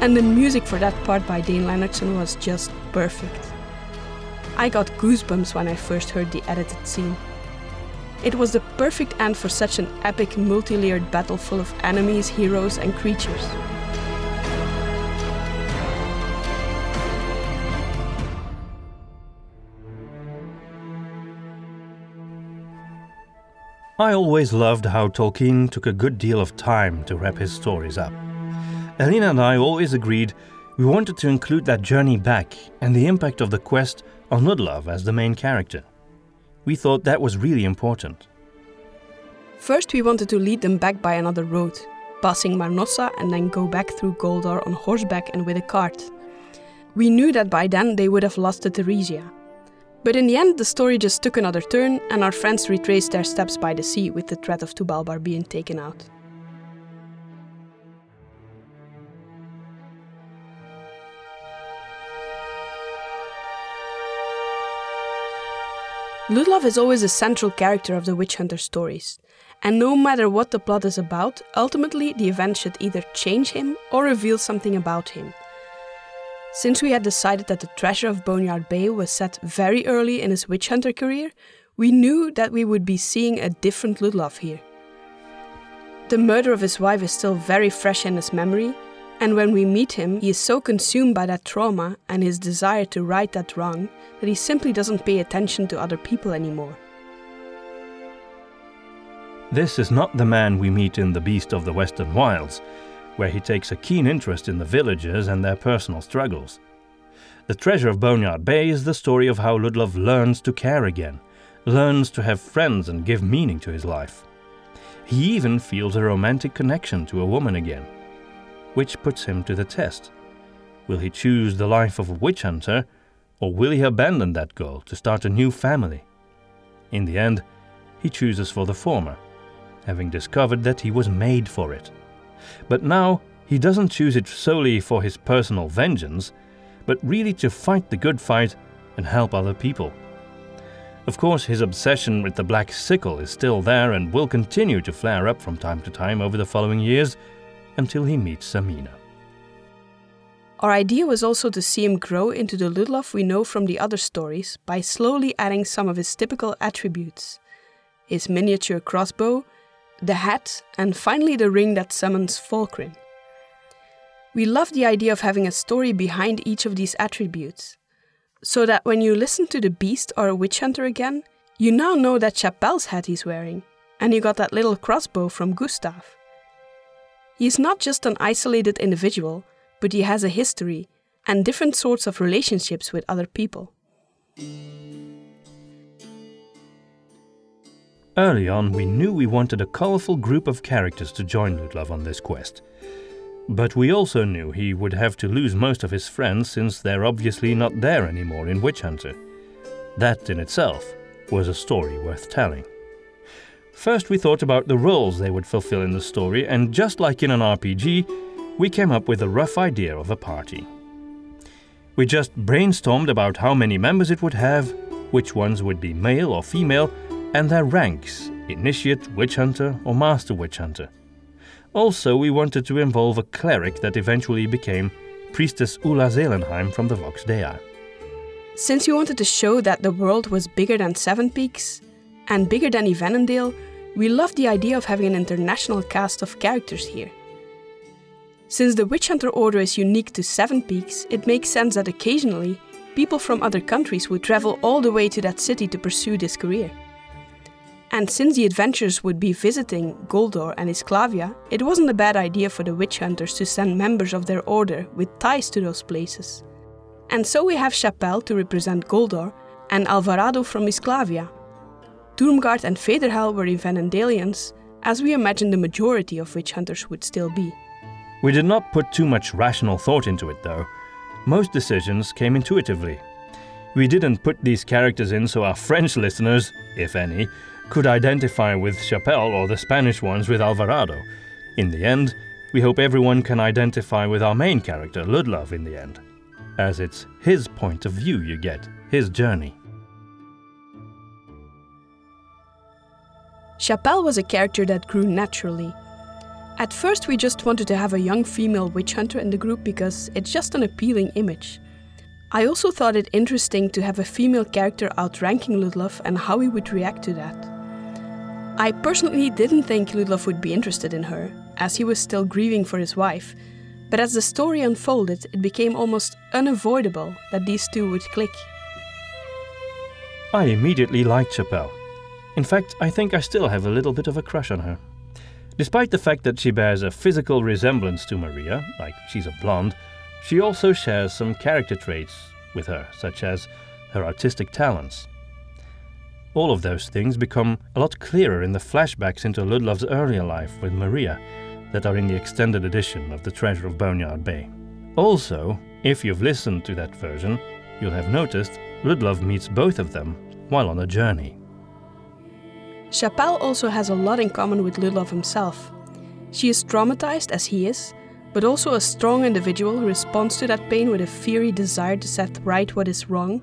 And the music for that part by Dane Leonardson was just perfect. I got goosebumps when I first heard the edited scene. It was the perfect end for such an epic, multi layered battle full of enemies, heroes, and creatures. I always loved how Tolkien took a good deal of time to wrap his stories up. Elena and I always agreed we wanted to include that journey back and the impact of the quest on Ludlov as the main character. We thought that was really important. First, we wanted to lead them back by another road, passing Marnossa and then go back through Goldor on horseback and with a cart. We knew that by then they would have lost the Theresia. But in the end, the story just took another turn, and our friends retraced their steps by the sea with the threat of Tubalbar being taken out. Ludlov is always a central character of the Witch Hunter stories, and no matter what the plot is about, ultimately the event should either change him or reveal something about him. Since we had decided that the treasure of Boneyard Bay was set very early in his Witch Hunter career, we knew that we would be seeing a different Ludlov here. The murder of his wife is still very fresh in his memory, and when we meet him, he is so consumed by that trauma and his desire to right that wrong that he simply doesn't pay attention to other people anymore. This is not the man we meet in The Beast of the Western Wilds, where he takes a keen interest in the villagers and their personal struggles. The Treasure of Boneyard Bay is the story of how Ludlov learns to care again, learns to have friends and give meaning to his life. He even feels a romantic connection to a woman again which puts him to the test. Will he choose the life of a witch hunter, or will he abandon that goal to start a new family? In the end, he chooses for the former, having discovered that he was made for it. But now, he doesn't choose it solely for his personal vengeance, but really to fight the good fight and help other people. Of course, his obsession with the black sickle is still there and will continue to flare up from time to time over the following years until he meets Samina. Our idea was also to see him grow into the Ludlov we know from the other stories by slowly adding some of his typical attributes his miniature crossbow, the hat, and finally the ring that summons Volkrin. We love the idea of having a story behind each of these attributes, so that when you listen to the beast or a witch hunter again, you now know that Chapelle's hat he's wearing, and you got that little crossbow from Gustav. He is not just an isolated individual, but he has a history and different sorts of relationships with other people. Early on, we knew we wanted a colorful group of characters to join Ludlov on this quest. But we also knew he would have to lose most of his friends since they're obviously not there anymore in Witch Hunter. That in itself was a story worth telling. First, we thought about the roles they would fulfill in the story, and just like in an RPG, we came up with a rough idea of a party. We just brainstormed about how many members it would have, which ones would be male or female, and their ranks initiate, witch hunter, or master witch hunter. Also, we wanted to involve a cleric that eventually became Priestess Ula Zelenheim from the Vox Dei. Since we wanted to show that the world was bigger than Seven Peaks, and bigger than Evanendale, we love the idea of having an international cast of characters here. Since the Witch Hunter Order is unique to Seven Peaks, it makes sense that occasionally people from other countries would travel all the way to that city to pursue this career. And since the adventurers would be visiting Goldor and Isclavia, it wasn't a bad idea for the witch hunters to send members of their order with ties to those places. And so we have Chapelle to represent Goldor and Alvarado from Isclavia, Turmgard and Federhel were Evanendalians, as we imagine the majority of witch hunters would still be. We did not put too much rational thought into it, though. Most decisions came intuitively. We didn't put these characters in so our French listeners, if any, could identify with Chapelle or the Spanish ones with Alvarado. In the end, we hope everyone can identify with our main character, Ludlov, in the end, as it's his point of view you get, his journey. Chapelle was a character that grew naturally. At first, we just wanted to have a young female witch hunter in the group because it's just an appealing image. I also thought it interesting to have a female character outranking Ludlov and how he would react to that. I personally didn't think Ludlov would be interested in her, as he was still grieving for his wife, but as the story unfolded, it became almost unavoidable that these two would click. I immediately liked Chapelle. In fact, I think I still have a little bit of a crush on her. Despite the fact that she bears a physical resemblance to Maria, like she's a blonde, she also shares some character traits with her, such as her artistic talents. All of those things become a lot clearer in the flashbacks into Ludlov's earlier life with Maria that are in the extended edition of The Treasure of Boneyard Bay. Also, if you've listened to that version, you'll have noticed Ludlov meets both of them while on a journey. Chapelle also has a lot in common with Ludlov himself. She is traumatized as he is, but also a strong individual who responds to that pain with a fiery desire to set right what is wrong.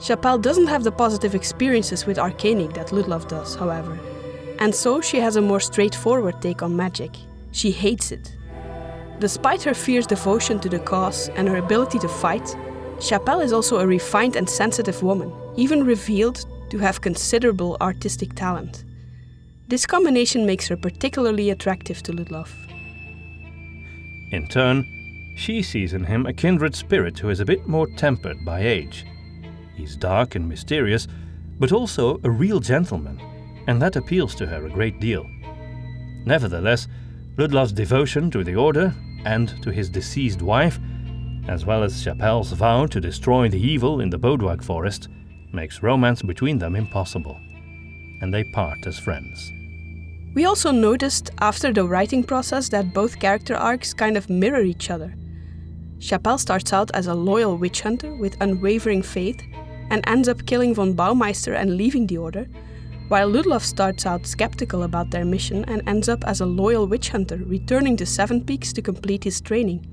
Chapelle doesn't have the positive experiences with Arcanic that Ludlov does, however, and so she has a more straightforward take on magic. She hates it. Despite her fierce devotion to the cause and her ability to fight, Chapelle is also a refined and sensitive woman, even revealed to have considerable artistic talent. This combination makes her particularly attractive to Ludlov. In turn, she sees in him a kindred spirit who is a bit more tempered by age. He's dark and mysterious, but also a real gentleman, and that appeals to her a great deal. Nevertheless, Ludlov's devotion to the Order and to his deceased wife, as well as Chapelle's vow to destroy the evil in the Bodwag forest, makes romance between them impossible, and they part as friends. We also noticed after the writing process that both character arcs kind of mirror each other. Chapelle starts out as a loyal witch hunter with unwavering faith and ends up killing von Baumeister and leaving the order, while Ludlov starts out skeptical about their mission and ends up as a loyal witch hunter, returning to Seven Peaks to complete his training.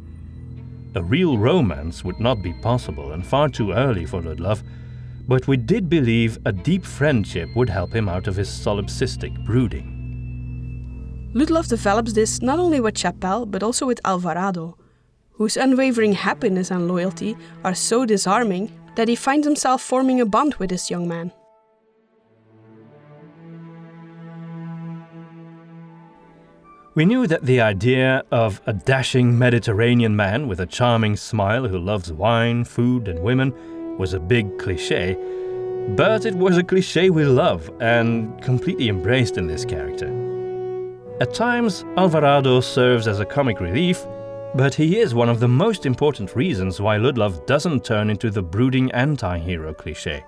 A real romance would not be possible and far too early for Ludlov, but we did believe a deep friendship would help him out of his solipsistic brooding. Ludlov develops this not only with Chapelle but also with Alvarado, whose unwavering happiness and loyalty are so disarming that he finds himself forming a bond with this young man. We knew that the idea of a dashing Mediterranean man with a charming smile who loves wine, food, and women was a big cliche, but it was a cliche we love and completely embraced in this character. At times, Alvarado serves as a comic relief, but he is one of the most important reasons why Ludlov doesn't turn into the brooding anti hero cliche.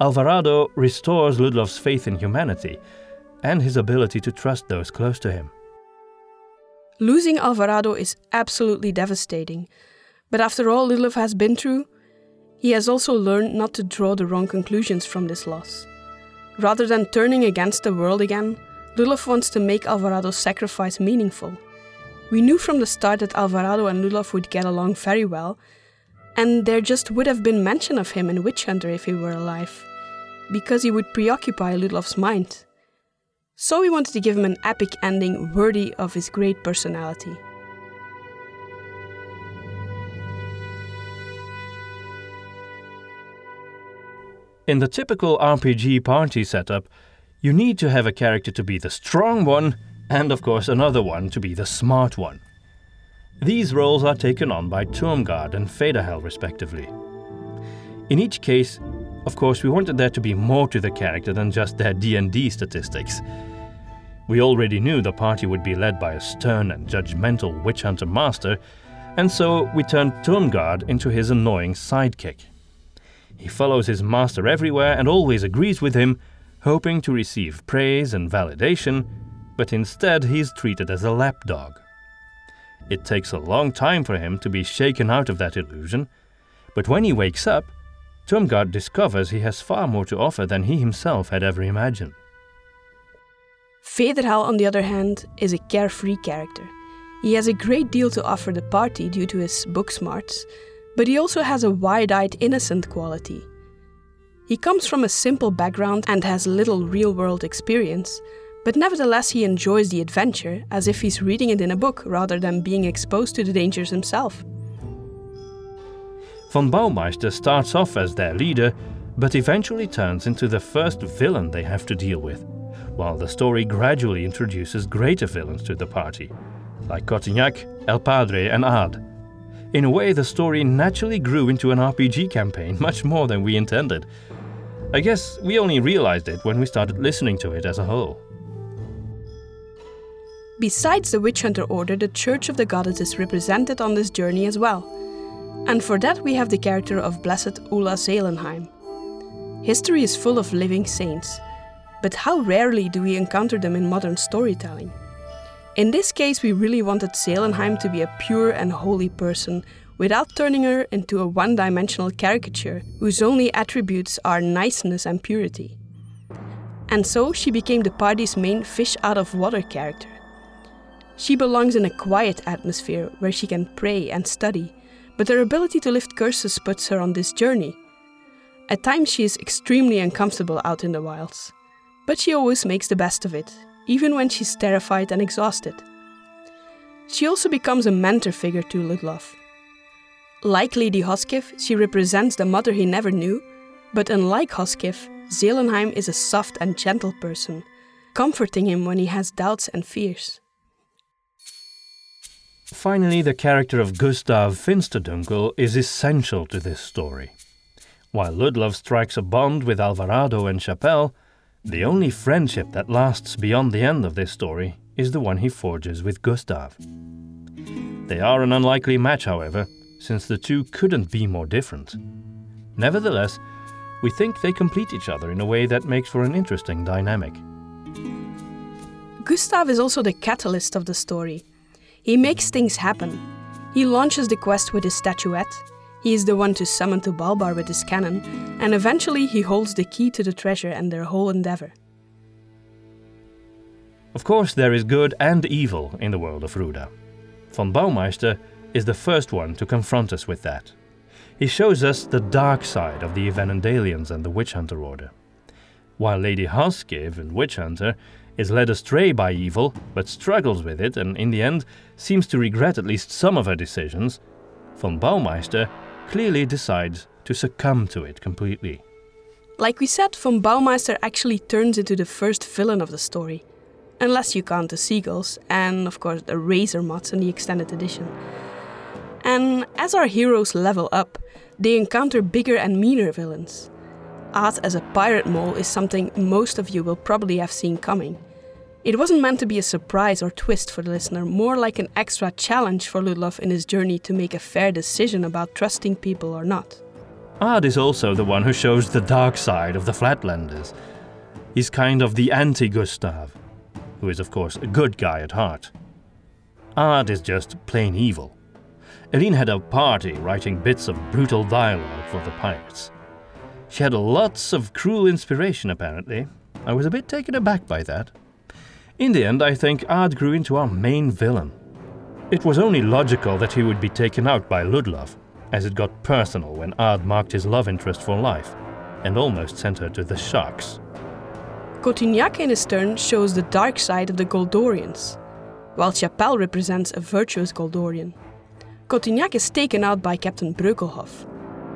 Alvarado restores Ludlov's faith in humanity and his ability to trust those close to him. Losing Alvarado is absolutely devastating, but after all Ludlov has been through, he has also learned not to draw the wrong conclusions from this loss. Rather than turning against the world again, Ludlov wants to make Alvarado's sacrifice meaningful. We knew from the start that Alvarado and Ludlov would get along very well, and there just would have been mention of him in Witch Hunter if he were alive, because he would preoccupy Ludlov's mind. So we wanted to give him an epic ending worthy of his great personality. In the typical RPG party setup, you need to have a character to be the strong one, and of course another one to be the smart one. These roles are taken on by Turmgard and Federhel respectively. In each case, of course, we wanted there to be more to the character than just their D&D statistics. We already knew the party would be led by a stern and judgmental witch hunter master, and so we turned Turmgard into his annoying sidekick. He follows his master everywhere and always agrees with him, hoping to receive praise and validation, but instead he's treated as a lapdog. It takes a long time for him to be shaken out of that illusion, but when he wakes up, Turmgard discovers he has far more to offer than he himself had ever imagined. Federhel, on the other hand, is a carefree character. He has a great deal to offer the party due to his book smarts, but he also has a wide eyed, innocent quality. He comes from a simple background and has little real world experience, but nevertheless he enjoys the adventure as if he's reading it in a book rather than being exposed to the dangers himself. Von Baumeister starts off as their leader, but eventually turns into the first villain they have to deal with while the story gradually introduces greater villains to the party, like Cotignac, El Padre, and Ad. In a way, the story naturally grew into an RPG campaign much more than we intended. I guess we only realized it when we started listening to it as a whole. Besides the Witch Hunter Order, the Church of the Goddess is represented on this journey as well. And for that, we have the character of Blessed Ulla Seelenheim. History is full of living saints, but how rarely do we encounter them in modern storytelling? In this case, we really wanted Seelenheim to be a pure and holy person without turning her into a one dimensional caricature whose only attributes are niceness and purity. And so she became the party's main fish out of water character. She belongs in a quiet atmosphere where she can pray and study, but her ability to lift curses puts her on this journey. At times, she is extremely uncomfortable out in the wilds but she always makes the best of it, even when she's terrified and exhausted. She also becomes a mentor figure to Ludlov. Like Lady Hoskif, she represents the mother he never knew, but unlike Hoskif, Seelenheim is a soft and gentle person, comforting him when he has doubts and fears. Finally, the character of Gustav Finsterdunkel is essential to this story. While Ludlov strikes a bond with Alvarado and Chapelle, the only friendship that lasts beyond the end of this story is the one he forges with Gustav. They are an unlikely match, however, since the two couldn't be more different. Nevertheless, we think they complete each other in a way that makes for an interesting dynamic. Gustav is also the catalyst of the story. He makes things happen. He launches the quest with his statuette, he is the one to summon Tubalbar with his cannon, and eventually he holds the key to the treasure and their whole endeavor. Of course, there is good and evil in the world of Hruda. Von Baumeister is the first one to confront us with that. He shows us the dark side of the Evanendalians and the Witch Hunter Order. While Lady Hoskiv in Witch Hunter is led astray by evil, but struggles with it and in the end seems to regret at least some of her decisions, von Baumeister clearly decides to succumb to it completely. Like we said, von Baumeister actually turns into the first villain of the story, unless you count the seagulls and, of course, the razor mods in the extended edition. And as our heroes level up, they encounter bigger and meaner villains. Ad as a pirate mole is something most of you will probably have seen coming. It wasn't meant to be a surprise or twist for the listener, more like an extra challenge for Ludlov in his journey to make a fair decision about trusting people or not. Ad is also the one who shows the dark side of the Flatlanders. He's kind of the anti Gustav, who is, of course, a good guy at heart. Ad is just plain evil. Eline had a party writing bits of brutal dialogue for the pirates. She had lots of cruel inspiration, apparently. I was a bit taken aback by that. In the end, I think Ad grew into our main villain. It was only logical that he would be taken out by Ludlov, as it got personal when Ad marked his love interest for life and almost sent her to the sharks. Cotignac, in his turn, shows the dark side of the Goldorians, while Chapelle represents a virtuous Goldorian. Cotignac is taken out by Captain Breukelhof,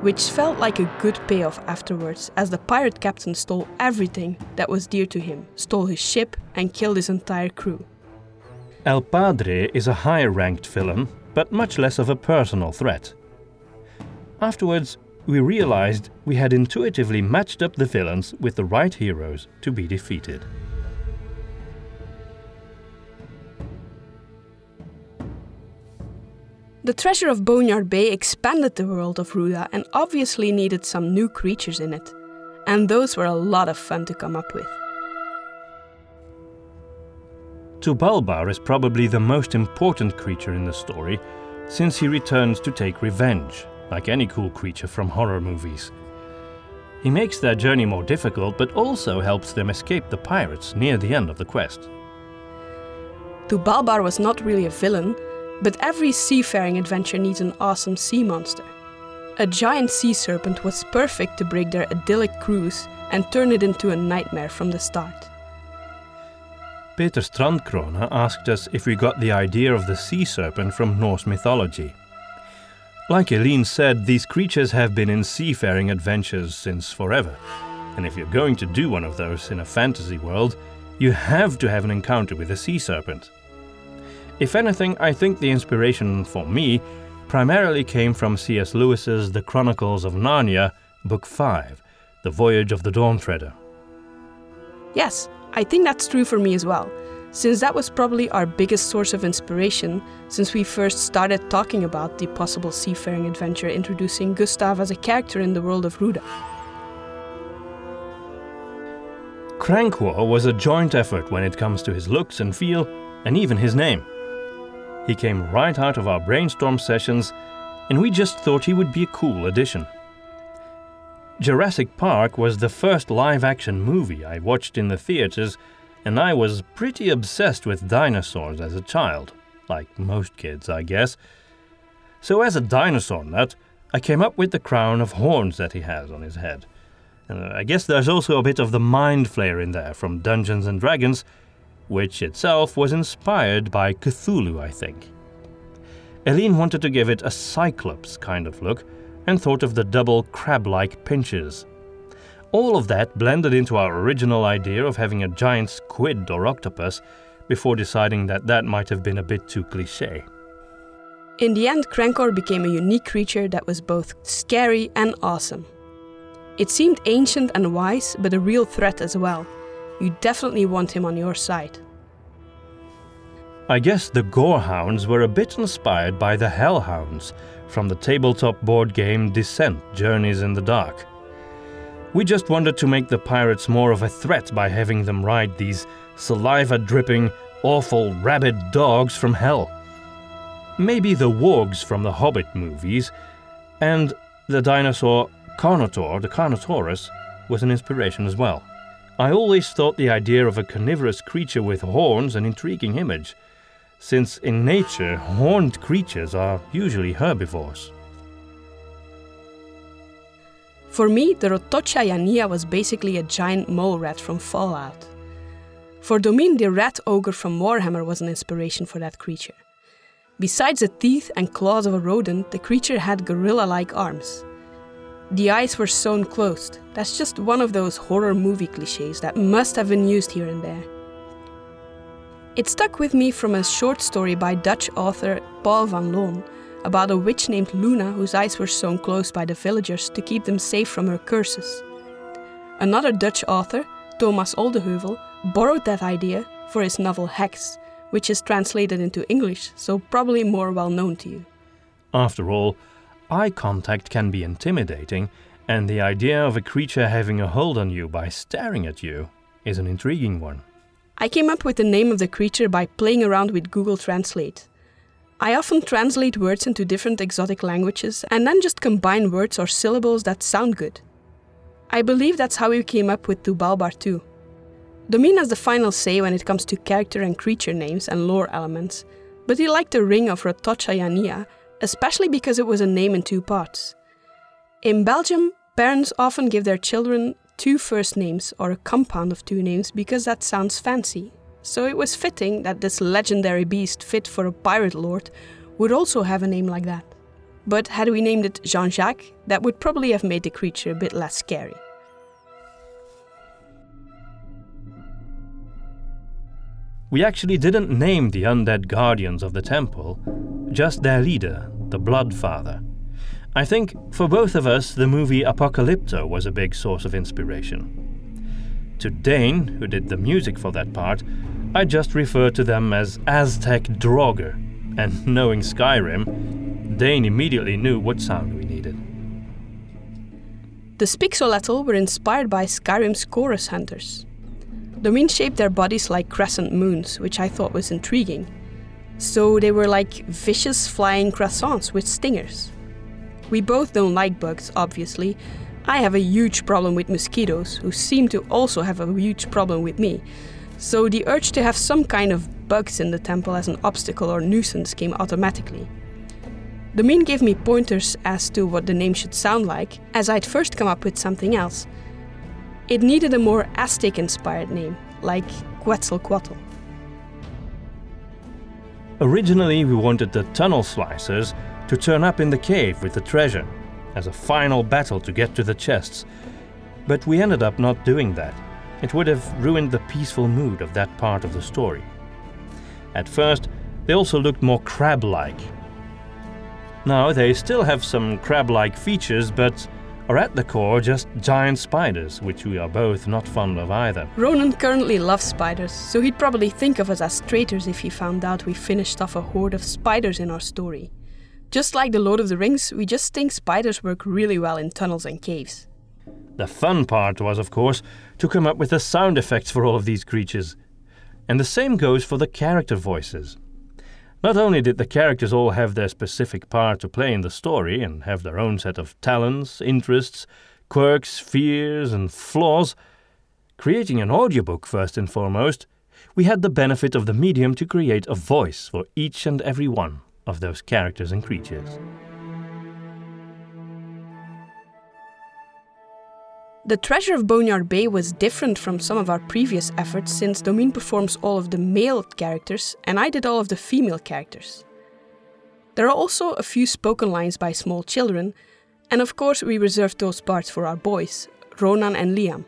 which felt like a good payoff afterwards, as the pirate captain stole everything that was dear to him, stole his ship, and killed his entire crew. El Padre is a higher ranked villain, but much less of a personal threat. Afterwards, we realized we had intuitively matched up the villains with the right heroes to be defeated. The treasure of Boneyard Bay expanded the world of Hruda and obviously needed some new creatures in it. And those were a lot of fun to come up with. Tubalbar is probably the most important creature in the story, since he returns to take revenge, like any cool creature from horror movies. He makes their journey more difficult, but also helps them escape the pirates near the end of the quest. Tubalbar was not really a villain, but every seafaring adventure needs an awesome sea monster. A giant sea serpent was perfect to break their idyllic cruise and turn it into a nightmare from the start. Peter Strandkrone asked us if we got the idea of the sea serpent from Norse mythology. Like Eileen said, these creatures have been in seafaring adventures since forever. And if you're going to do one of those in a fantasy world, you have to have an encounter with a sea serpent. If anything, I think the inspiration for me primarily came from C.S. Lewis's The Chronicles of Narnia, Book 5, The Voyage of the Dawn Treader. Yes, I think that's true for me as well, since that was probably our biggest source of inspiration since we first started talking about the possible seafaring adventure introducing Gustav as a character in the world of Hruda. Cranquo was a joint effort when it comes to his looks and feel, and even his name. He came right out of our brainstorm sessions, and we just thought he would be a cool addition. Jurassic Park was the first live action movie I watched in the theaters, and I was pretty obsessed with dinosaurs as a child, like most kids, I guess. So, as a dinosaur nut, I came up with the crown of horns that he has on his head. And I guess there's also a bit of the mind flayer in there from Dungeons and Dragons, which itself was inspired by Cthulhu, I think. Eileen wanted to give it a Cyclops kind of look and thought of the double crab like pinches. All of that blended into our original idea of having a giant squid or octopus before deciding that that might have been a bit too cliche. In the end, Krankor became a unique creature that was both scary and awesome. It seemed ancient and wise, but a real threat as well. You definitely want him on your side. I guess the Gorehounds were a bit inspired by the Hellhounds from the tabletop board game Descent Journeys in the Dark. We just wanted to make the pirates more of a threat by having them ride these saliva dripping, awful rabid dogs from hell. Maybe the wargs from the Hobbit movies, and the dinosaur Carnotaur, the Carnotaurus, was an inspiration as well. I always thought the idea of a carnivorous creature with horns an intriguing image since in nature, horned creatures are usually herbivores. For me, the Rotocha Yania was basically a giant mole rat from Fallout. For Domin, the rat ogre from Warhammer was an inspiration for that creature. Besides the teeth and claws of a rodent, the creature had gorilla like arms. The eyes were sewn closed. That's just one of those horror movie cliches that must have been used here and there. It stuck with me from a short story by Dutch author Paul van Loon about a witch named Luna whose eyes were sewn closed by the villagers to keep them safe from her curses. Another Dutch author, Thomas Olde Heuvelt, borrowed that idea for his novel Hex, which is translated into English, so probably more well known to you. After all, eye contact can be intimidating, and the idea of a creature having a hold on you by staring at you is an intriguing one. I came up with the name of the creature by playing around with Google Translate. I often translate words into different exotic languages and then just combine words or syllables that sound good. I believe that's how we came up with Tubalbar too. Domin has the final say when it comes to character and creature names and lore elements, but he liked the ring of Rotocha Yania, especially because it was a name in two parts. In Belgium, parents often give their children two first names or a compound of two names because that sounds fancy. So it was fitting that this legendary beast fit for a pirate lord would also have a name like that. But had we named it Jean Jacques, that would probably have made the creature a bit less scary. We actually didn't name the undead guardians of the temple, just their leader, the Blood Father. I think for both of us, the movie Apocalypto was a big source of inspiration. To Dane, who did the music for that part, I just refer to them as Aztec Draugr, and knowing Skyrim, Dane immediately knew what sound we needed. The Spixoletl were inspired by Skyrim's Chaurus hunters. Domin shaped their bodies like crescent moons, which I thought was intriguing. So they were like vicious flying croissants with stingers. We both don't like bugs, obviously, I have a huge problem with mosquitoes, who seem to also have a huge problem with me. So the urge to have some kind of bugs in the temple as an obstacle or nuisance came automatically. Domine gave me pointers as to what the name should sound like, as I'd first come up with something else. It needed a more Aztec inspired name, like Quetzalcoatl. Originally, we wanted the tunnel slicers to turn up in the cave with the treasure, as a final battle to get to the chests. But we ended up not doing that. It would have ruined the peaceful mood of that part of the story. At first, they also looked more crab like. Now, they still have some crab like features, but are at the core just giant spiders, which we are both not fond of either. Ronan currently loves spiders, so he'd probably think of us as traitors if he found out we finished off a horde of spiders in our story. Just like the Lord of the Rings, we just think spiders work really well in tunnels and caves. The fun part was, of course, to come up with the sound effects for all of these creatures. And the same goes for the character voices. Not only did the characters all have their specific part to play in the story and have their own set of talents, interests, quirks, fears, and flaws, creating an audiobook first and foremost, we had the benefit of the medium to create a voice for each and every one of those characters and creatures. The Treasure of Boneyard Bay was different from some of our previous efforts since Domine performs all of the male characters and I did all of the female characters. There are also a few spoken lines by small children, and of course, we reserved those parts for our boys, Ronan and Liam.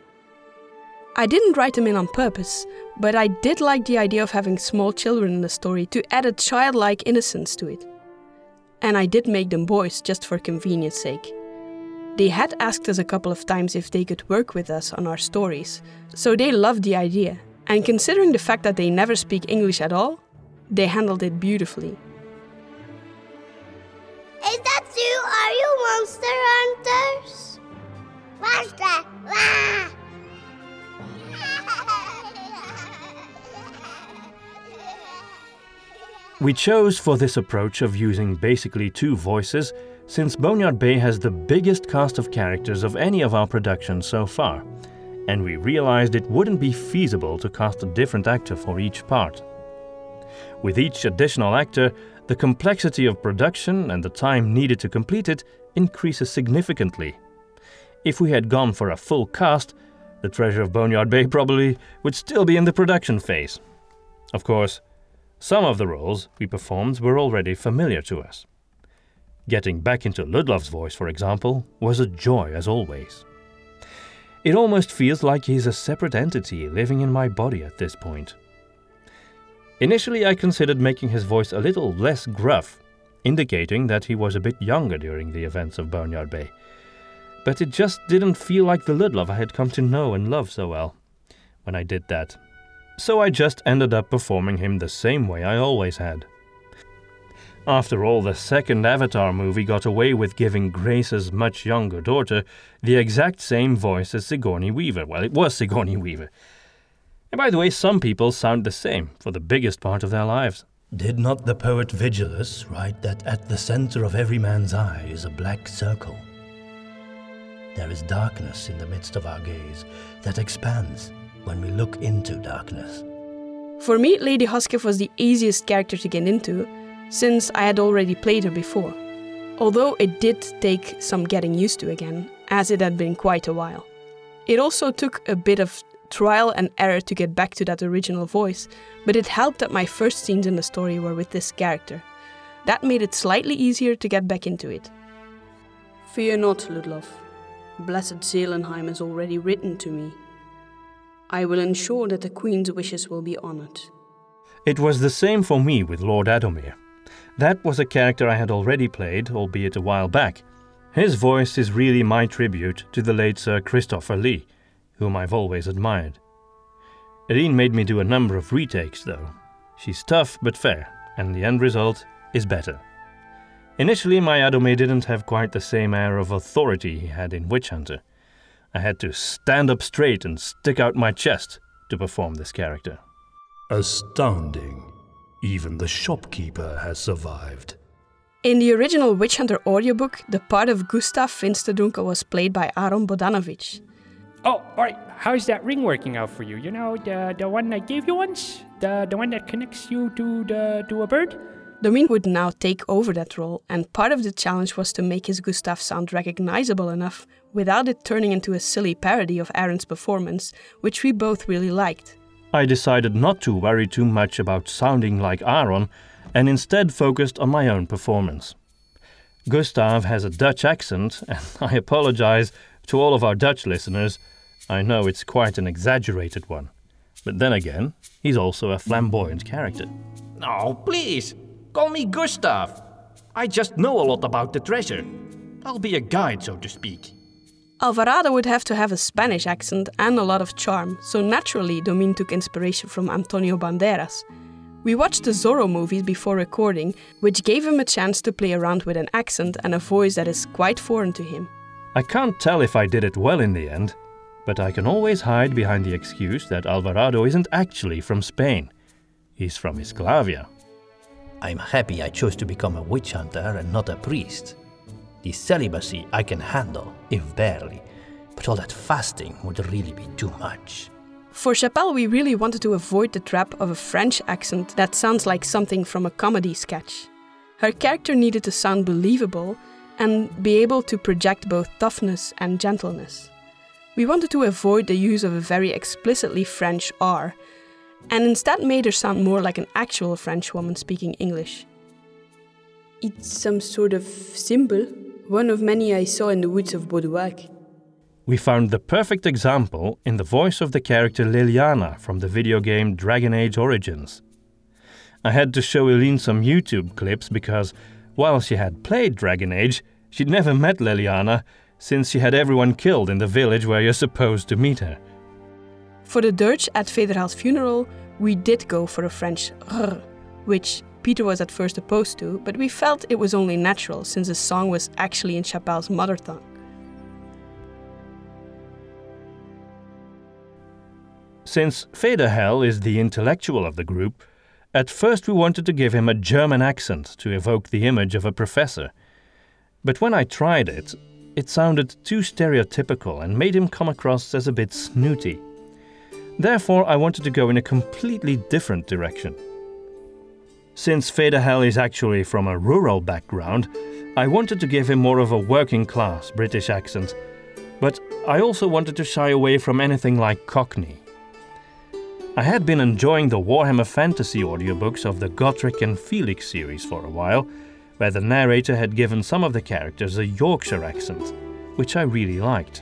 I didn't write them in on purpose, but I did like the idea of having small children in the story to add a childlike innocence to it. And I did make them boys just for convenience sake. They had asked us a couple of times if they could work with us on our stories, so they loved the idea. And considering the fact that they never speak English at all, they handled it beautifully. Is that you? Are you monster hunters? Monster! Ah! We chose for this approach of using basically two voices since Boneyard Bay has the biggest cast of characters of any of our productions so far, and we realized it wouldn't be feasible to cast a different actor for each part. With each additional actor, the complexity of production and the time needed to complete it increases significantly. If we had gone for a full cast, the Treasure of Boneyard Bay probably would still be in the production phase. Of course, some of the roles we performed were already familiar to us. Getting back into Ludlov's voice, for example, was a joy as always. It almost feels like he's a separate entity living in my body at this point. Initially, I considered making his voice a little less gruff, indicating that he was a bit younger during the events of Boneyard Bay. But it just didn't feel like the Ludlov I had come to know and love so well when I did that. So I just ended up performing him the same way I always had. After all, the second Avatar movie got away with giving Grace's much younger daughter the exact same voice as Sigourney Weaver. Well, it was Sigourney Weaver. And by the way, some people sound the same for the biggest part of their lives. Did not the poet Vigilus write that at the center of every man's eye is a black circle? There is darkness in the midst of our gaze that expands when we look into darkness. For me, Lady Hosketh was the easiest character to get into since I had already played her before, although it did take some getting used to again, as it had been quite a while. It also took a bit of trial and error to get back to that original voice, but it helped that my first scenes in the story were with this character. That made it slightly easier to get back into it. Fear not, Ludlov. Blessed Zelenheim is already written to me. I will ensure that the Queen's wishes will be honored. It was the same for me with Lord Adomir. That was a character I had already played, albeit a while back. His voice is really my tribute to the late Sir Christopher Lee, whom I've always admired. Irene made me do a number of retakes, though. She's tough but fair, and the end result is better. Initially, my Adomir didn't have quite the same air of authority he had in Witch Hunter. I had to stand up straight and stick out my chest to perform this character. Astounding. Even the shopkeeper has survived. In the original Witch Hunter audiobook, the part of Gustav Finsterdunkel was played by Aaron Bodanovic. Oh, alright. How's that ring working out for you? You know, the the one I gave you once? The the one that connects you to the to a bird? Domine would now take over that role, and part of the challenge was to make his Gustav sound recognizable enough without it turning into a silly parody of Aaron's performance, which we both really liked. I decided not to worry too much about sounding like Aaron and instead focused on my own performance. Gustav has a Dutch accent, and I apologize to all of our Dutch listeners. I know it's quite an exaggerated one. But then again, he's also a flamboyant character. Oh, please, call me Gustav. I just know a lot about the treasure. I'll be a guide, so to speak. Alvarado would have to have a Spanish accent and a lot of charm, so naturally Domine took inspiration from Antonio Banderas, we watched the Zorro movies before recording, which gave him a chance to play around with an accent and a voice that is quite foreign to him. I can't tell if I did it well in the end, but I can always hide behind the excuse that Alvarado isn't actually from Spain. He's from Esclavia. I'm happy I chose to become a witch hunter and not a priest. The celibacy I can handle, if barely, but all that fasting would really be too much. For Chapelle, we really wanted to avoid the trap of a French accent that sounds like something from a comedy sketch. Her character needed to sound believable and be able to project both toughness and gentleness. We wanted to avoid the use of a very explicitly French R, and instead made her sound more like an actual French woman speaking English. It's some sort of symbol, one of many I saw in the woods of Bauduac. We found the perfect example in the voice of the character Leliana from the video game Dragon Age Origins. I had to show Eileen some YouTube clips because, while she had played Dragon Age, she'd never met Leliana since she had everyone killed in the village where you're supposed to meet her. For the dirge at Federhel's funeral, we did go for a French r, which Peter was at first opposed to, but we felt it was only natural since the song was actually in Chapelle's mother tongue. Since Federhel is the intellectual of the group, at first we wanted to give him a German accent to evoke the image of a professor. But when I tried it, it sounded too stereotypical and made him come across as a bit snooty. Therefore, I wanted to go in a completely different direction. Since Federhel is actually from a rural background, I wanted to give him more of a working class British accent, but I also wanted to shy away from anything like Cockney. I had been enjoying the Warhammer Fantasy audiobooks of the Gotrek and Felix series for a while, where the narrator had given some of the characters a Yorkshire accent, which I really liked.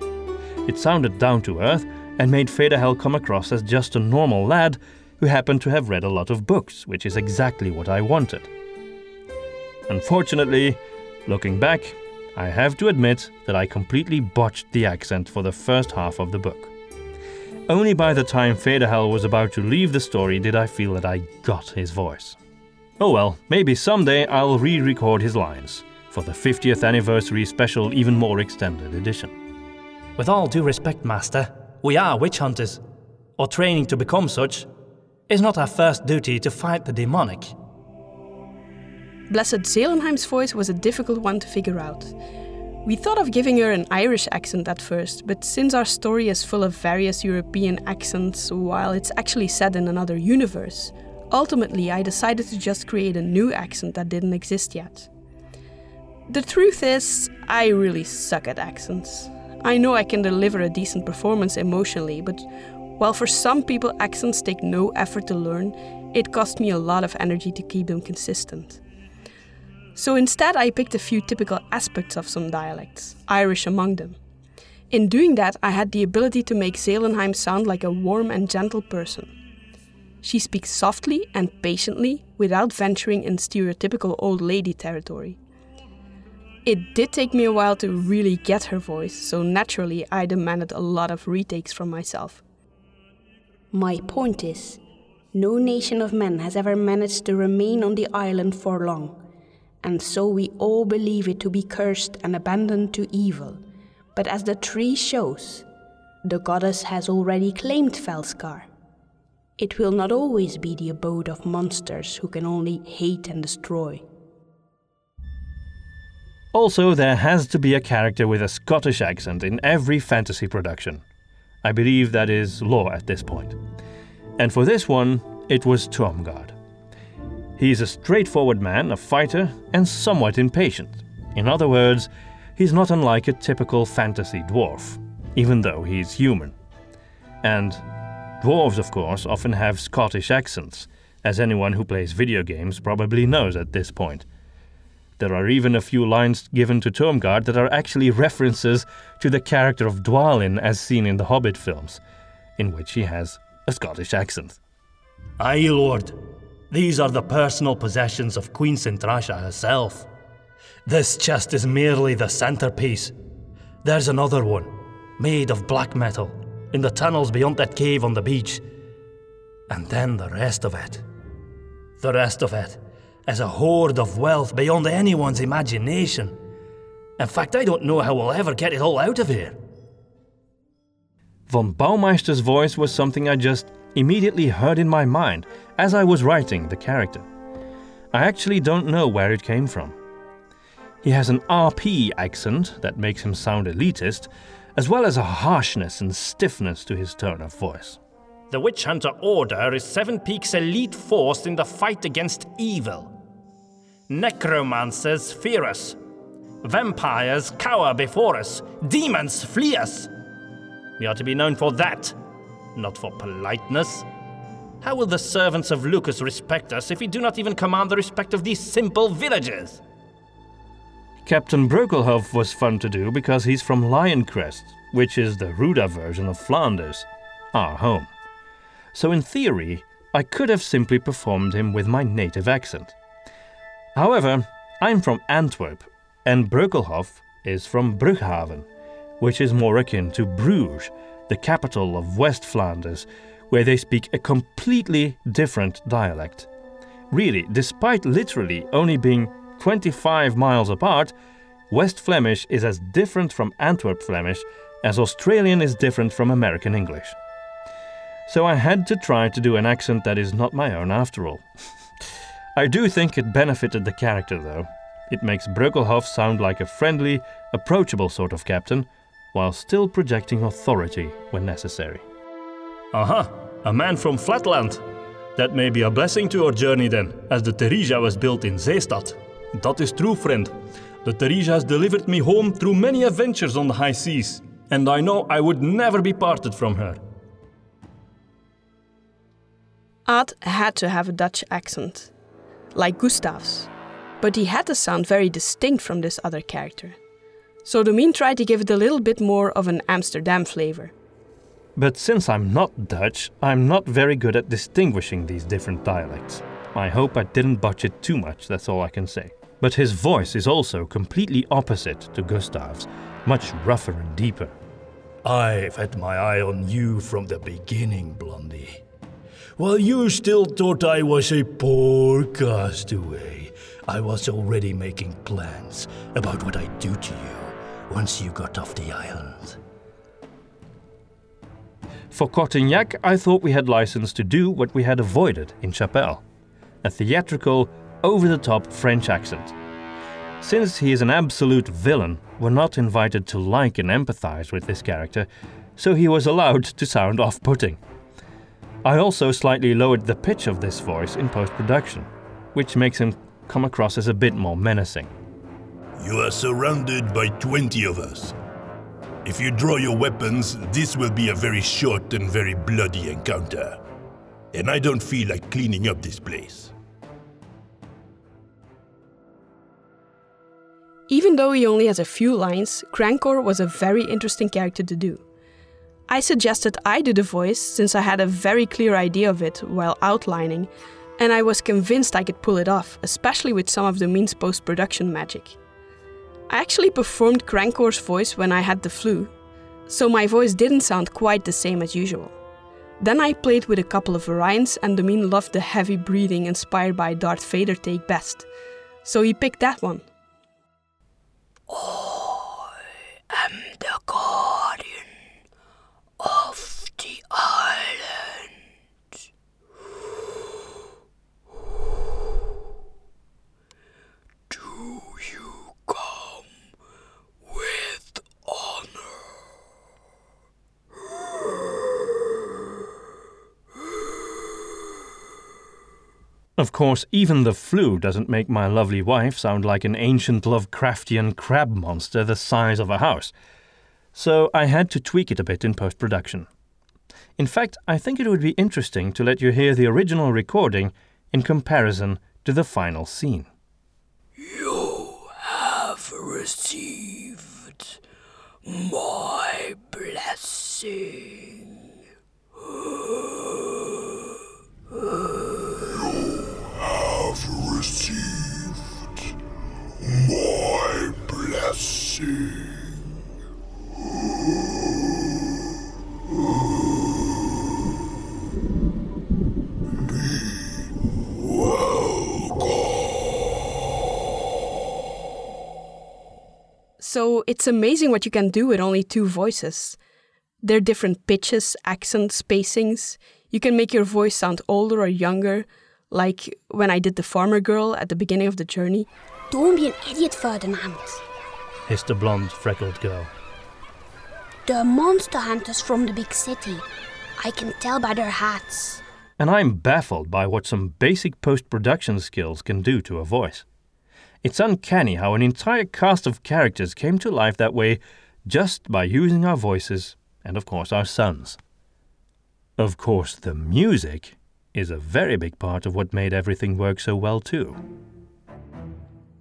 It sounded down to earth and made Federhel come across as just a normal lad who happened to have read a lot of books, which is exactly what I wanted. Unfortunately, looking back, I have to admit that I completely botched the accent for the first half of the book. Only by the time Federhel was about to leave the story did I feel that I got his voice. Oh well, maybe someday I'll re record his lines for the 50th anniversary special, even more extended edition. With all due respect, Master, we are witch hunters, or training to become such. Is not our first duty to fight the demonic? Blessed Zelenheim's voice was a difficult one to figure out. We thought of giving her an Irish accent at first, but since our story is full of various European accents while it's actually set in another universe, ultimately I decided to just create a new accent that didn't exist yet. The truth is, I really suck at accents. I know I can deliver a decent performance emotionally, but while for some people accents take no effort to learn, it cost me a lot of energy to keep them consistent. So instead, I picked a few typical aspects of some dialects, Irish among them. In doing that, I had the ability to make Zelenheim sound like a warm and gentle person. She speaks softly and patiently without venturing in stereotypical old lady territory. It did take me a while to really get her voice, so naturally I demanded a lot of retakes from myself. My point is, no nation of men has ever managed to remain on the island for long and so we all believe it to be cursed and abandoned to evil. But as the tree shows, the goddess has already claimed Felskar. It will not always be the abode of monsters who can only hate and destroy. Also, there has to be a character with a Scottish accent in every fantasy production. I believe that is law at this point. And for this one, it was Turmgard. He is a straightforward man, a fighter, and somewhat impatient. In other words, he's not unlike a typical fantasy dwarf, even though he's human. And dwarves, of course, often have Scottish accents, as anyone who plays video games probably knows at this point. There are even a few lines given to Turmgard that are actually references to the character of Dwalin as seen in the Hobbit films, in which he has a Scottish accent. Aye, Lord. These are the personal possessions of Queen Sintrasha herself. This chest is merely the centerpiece. There's another one, made of black metal, in the tunnels beyond that cave on the beach. And then the rest of it. The rest of it as a hoard of wealth beyond anyone's imagination. In fact, I don't know how we'll ever get it all out of here. Von Baumeister's voice was something I just immediately heard in my mind as I was writing the character. I actually don't know where it came from. He has an RP accent that makes him sound elitist, as well as a harshness and stiffness to his tone of voice. The Witch Hunter Order is Seven Peaks' elite force in the fight against evil. Necromancers fear us. Vampires cower before us. Demons flee us. We are to be known for that, not for politeness. How will the servants of Lucas respect us if we do not even command the respect of these simple villagers? Captain Breukelhof was fun to do because he's from Lioncrest, which is the Hruda version of Flanders, our home. So, in theory, I could have simply performed him with my native accent. However, I'm from Antwerp, and Breukelhof is from Brughaven, which is more akin to Bruges, the capital of West Flanders, where they speak a completely different dialect. Really, despite literally only being 25 miles apart, West Flemish is as different from Antwerp Flemish as Australian is different from American English. So I had to try to do an accent that is not my own after all. I do think it benefited the character, though. It makes Breukelhof sound like a friendly, approachable sort of captain, while still projecting authority when necessary. Aha, a man from Flatland. That may be a blessing to our journey then, as the Theresia was built in Zeestad. That is true, friend. The Theresia has delivered me home through many adventures on the high seas, and I know I would never be parted from her. Art had to have a Dutch accent like Gustav's, but he had to sound very distinct from this other character. So Domine tried to give it a little bit more of an Amsterdam flavor. But since I'm not Dutch, I'm not very good at distinguishing these different dialects. I hope I didn't botch it too much, that's all I can say. But his voice is also completely opposite to Gustav's, much rougher and deeper. I've had my eye on you from the beginning, Blondie. While you still thought I was a poor castaway, I was already making plans about what I'd do to you once you got off the island. For Cortignac, I thought we had license to do what we had avoided in Chapelle a theatrical, over the top French accent. Since he is an absolute villain, we're not invited to like and empathize with this character, so he was allowed to sound off putting. I also slightly lowered the pitch of this voice in post production, which makes him come across as a bit more menacing. You are surrounded by 20 of us. If you draw your weapons, this will be a very short and very bloody encounter. And I don't feel like cleaning up this place. Even though he only has a few lines, Crankor was a very interesting character to do. I suggested I do the voice since I had a very clear idea of it while outlining, and I was convinced I could pull it off, especially with some of the means post production magic. I actually performed Crankor's voice when I had the flu, so my voice didn't sound quite the same as usual. Then I played with a couple of variants, and Domine loved the heavy breathing inspired by Darth Vader take best, so he picked that one. I am the guardian of the island. Do you come Of course, even the flu doesn't make my lovely wife sound like an ancient Lovecraftian crab monster the size of a house. So I had to tweak it a bit in post production. In fact, I think it would be interesting to let you hear the original recording in comparison to the final scene. You have received my blessing. Have received my blessing. So it's amazing what you can do with only two voices. They're different pitches, accents, spacings. You can make your voice sound older or younger, like when I did the farmer girl at the beginning of the journey. Don't be an idiot, Ferdinand. hissed the blonde, freckled girl. The monster hunters from the big city. I can tell by their hats. And I'm baffled by what some basic post production skills can do to a voice. It's uncanny how an entire cast of characters came to life that way just by using our voices and, of course, our sons. Of course, the music is a very big part of what made everything work so well, too.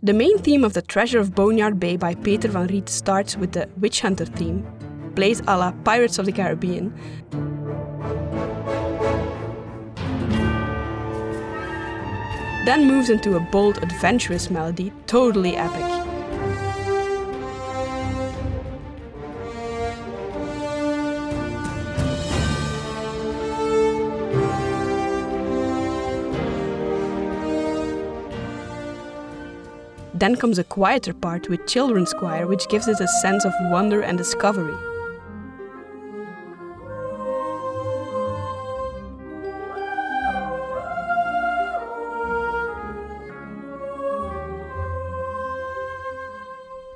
The main theme of The Treasure of Boneyard Bay by Peter van Riet starts with the Witch Hunter theme, plays a la Pirates of the Caribbean. Then moves into a bold, adventurous melody, totally epic. Then comes a quieter part with children's choir, which gives it a sense of wonder and discovery.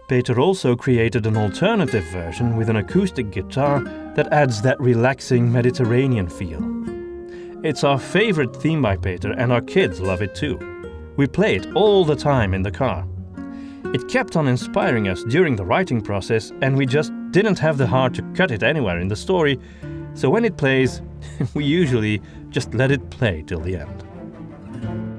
Peter also created an alternative version with an acoustic guitar that adds that relaxing Mediterranean feel. It's our favorite theme by Peter, and our kids love it too. We play it all the time in the car. It kept on inspiring us during the writing process, and we just didn't have the heart to cut it anywhere in the story, so when it plays, we usually just let it play till the end.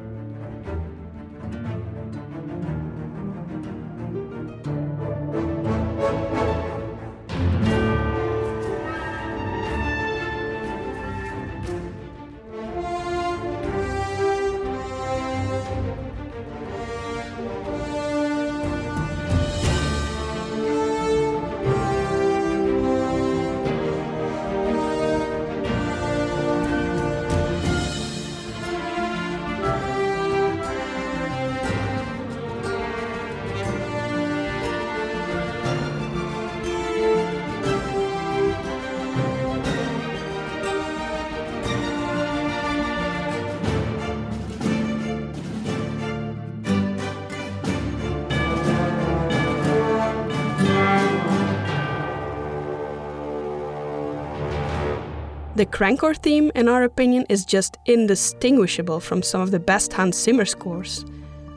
The Crankor theme, in our opinion, is just indistinguishable from some of the best Hans Zimmer scores.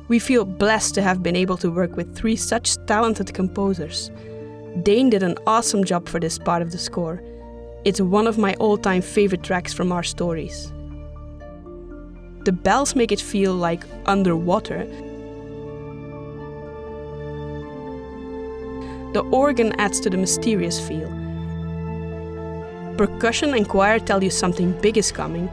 We feel blessed to have been able to work with three such talented composers. Dane did an awesome job for this part of the score. It's one of my all time favorite tracks from our stories. The bells make it feel like underwater. The organ adds to the mysterious feel percussion and choir tell you something big is coming.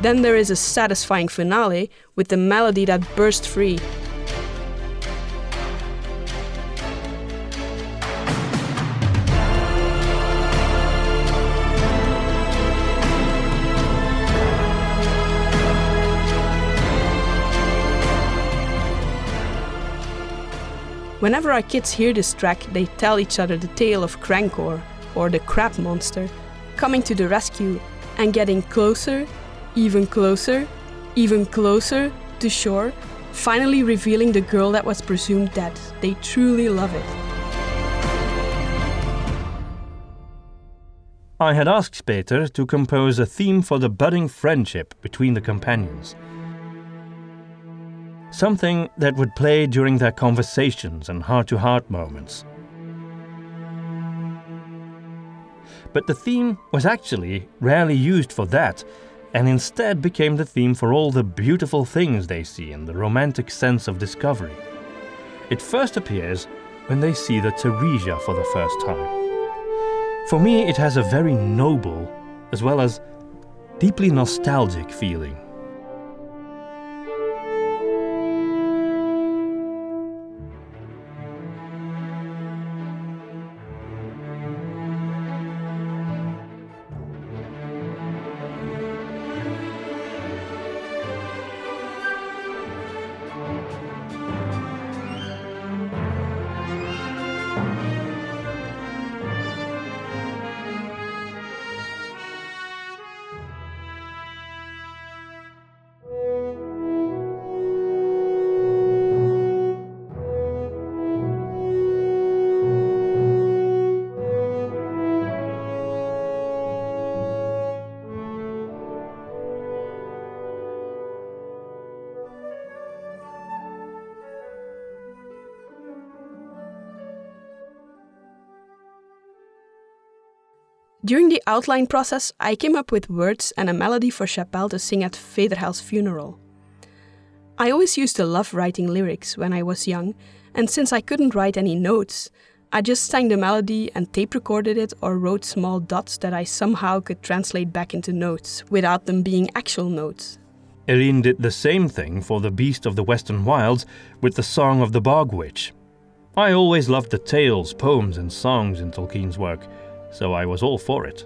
Then there is a satisfying finale with the melody that bursts free. Whenever our kids hear this track, they tell each other the tale of Crankor, or the crab monster, coming to the rescue and getting closer, even closer, even closer to shore finally revealing the girl that was presumed dead. They truly love it. I had asked Peter to compose a theme for the budding friendship between the companions. Something that would play during their conversations and heart to heart moments. But the theme was actually rarely used for that, and instead became the theme for all the beautiful things they see and the romantic sense of discovery. It first appears when they see the Theresia for the first time. For me, it has a very noble, as well as deeply nostalgic feeling. During the outline process, I came up with words and a melody for Chapelle to sing at Federhel's funeral. I always used to love writing lyrics when I was young, and since I couldn't write any notes, I just sang the melody and tape recorded it or wrote small dots that I somehow could translate back into notes without them being actual notes. Eline did the same thing for The Beast of the Western Wilds with the Song of the Bog Witch. I always loved the tales, poems, and songs in Tolkien's work so I was all for it.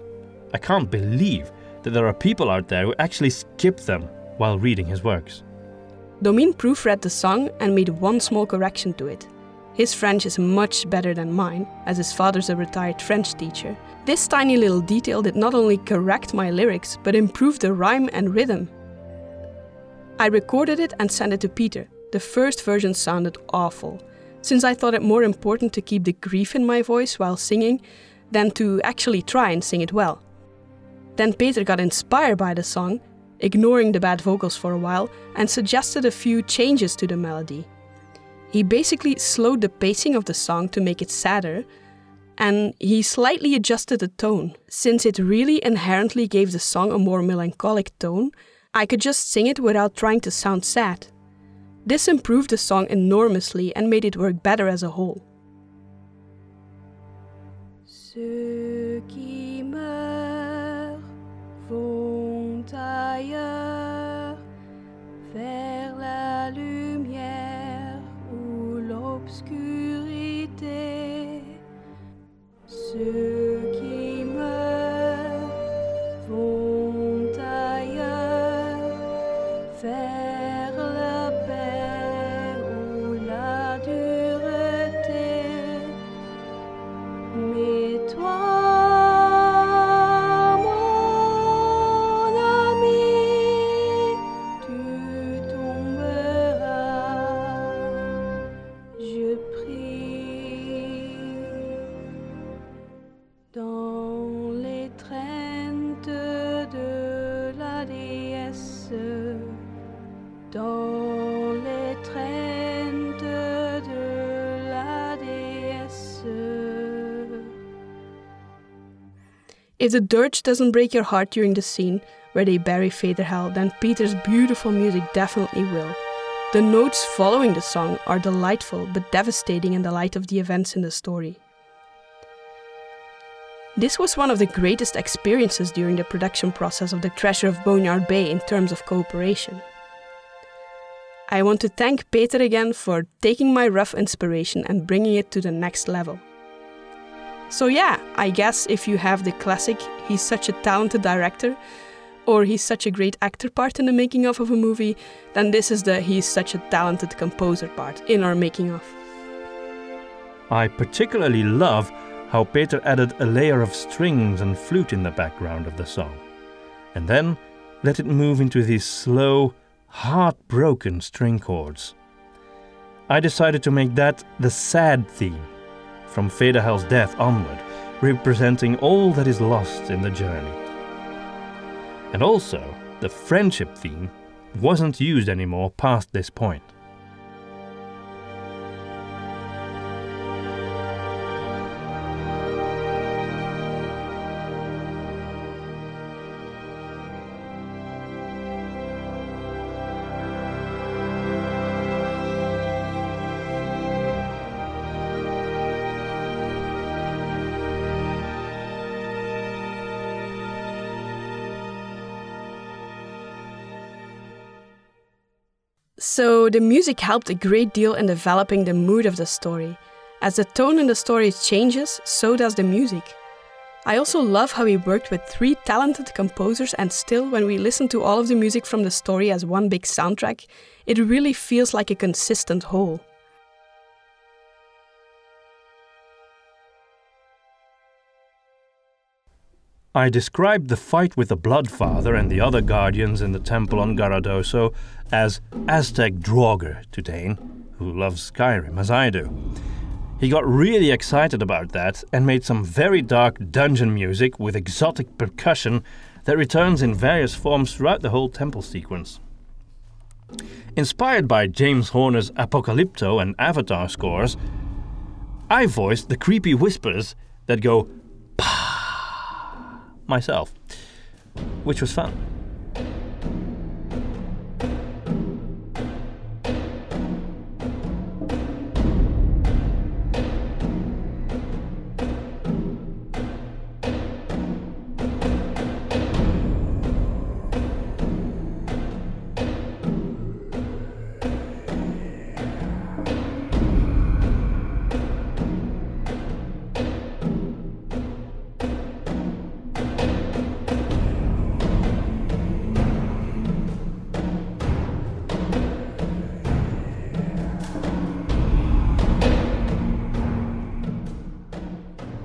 I can't believe that there are people out there who actually skip them while reading his works. Domine proofread the song and made one small correction to it. His French is much better than mine, as his father's a retired French teacher. This tiny little detail did not only correct my lyrics, but improved the rhyme and rhythm. I recorded it and sent it to Peter. The first version sounded awful, since I thought it more important to keep the grief in my voice while singing than to actually try and sing it well. Then Peter got inspired by the song, ignoring the bad vocals for a while, and suggested a few changes to the melody. He basically slowed the pacing of the song to make it sadder, and he slightly adjusted the tone. Since it really inherently gave the song a more melancholic tone, I could just sing it without trying to sound sad. This improved the song enormously and made it work better as a whole. Ceux qui meurent vont ailleurs vers la lumière ou l'obscurité. If the dirge doesn't break your heart during the scene where they bury Federhel, then Peter's beautiful music definitely will. The notes following the song are delightful but devastating in the light of the events in the story. This was one of the greatest experiences during the production process of The Treasure of Boneyard Bay in terms of cooperation. I want to thank Peter again for taking my rough inspiration and bringing it to the next level. So, yeah, I guess if you have the classic, he's such a talented director, or he's such a great actor part in the making of of a movie, then this is the he's such a talented composer part in our making of. I particularly love how Peter added a layer of strings and flute in the background of the song, and then let it move into these slow, heartbroken string chords. I decided to make that the sad theme, from Federhel's death onward, representing all that is lost in the journey. And also, the friendship theme wasn't used anymore past this point. The music helped a great deal in developing the mood of the story. As the tone in the story changes, so does the music. I also love how he worked with three talented composers, and still, when we listen to all of the music from the story as one big soundtrack, it really feels like a consistent whole. I described the fight with the Bloodfather and the other guardians in the temple on Garadoso as Aztec Draugr to Dane, who loves Skyrim as I do. He got really excited about that and made some very dark dungeon music with exotic percussion that returns in various forms throughout the whole temple sequence. Inspired by James Horner's Apocalypto and Avatar scores, I voiced the creepy whispers that go myself, which was fun.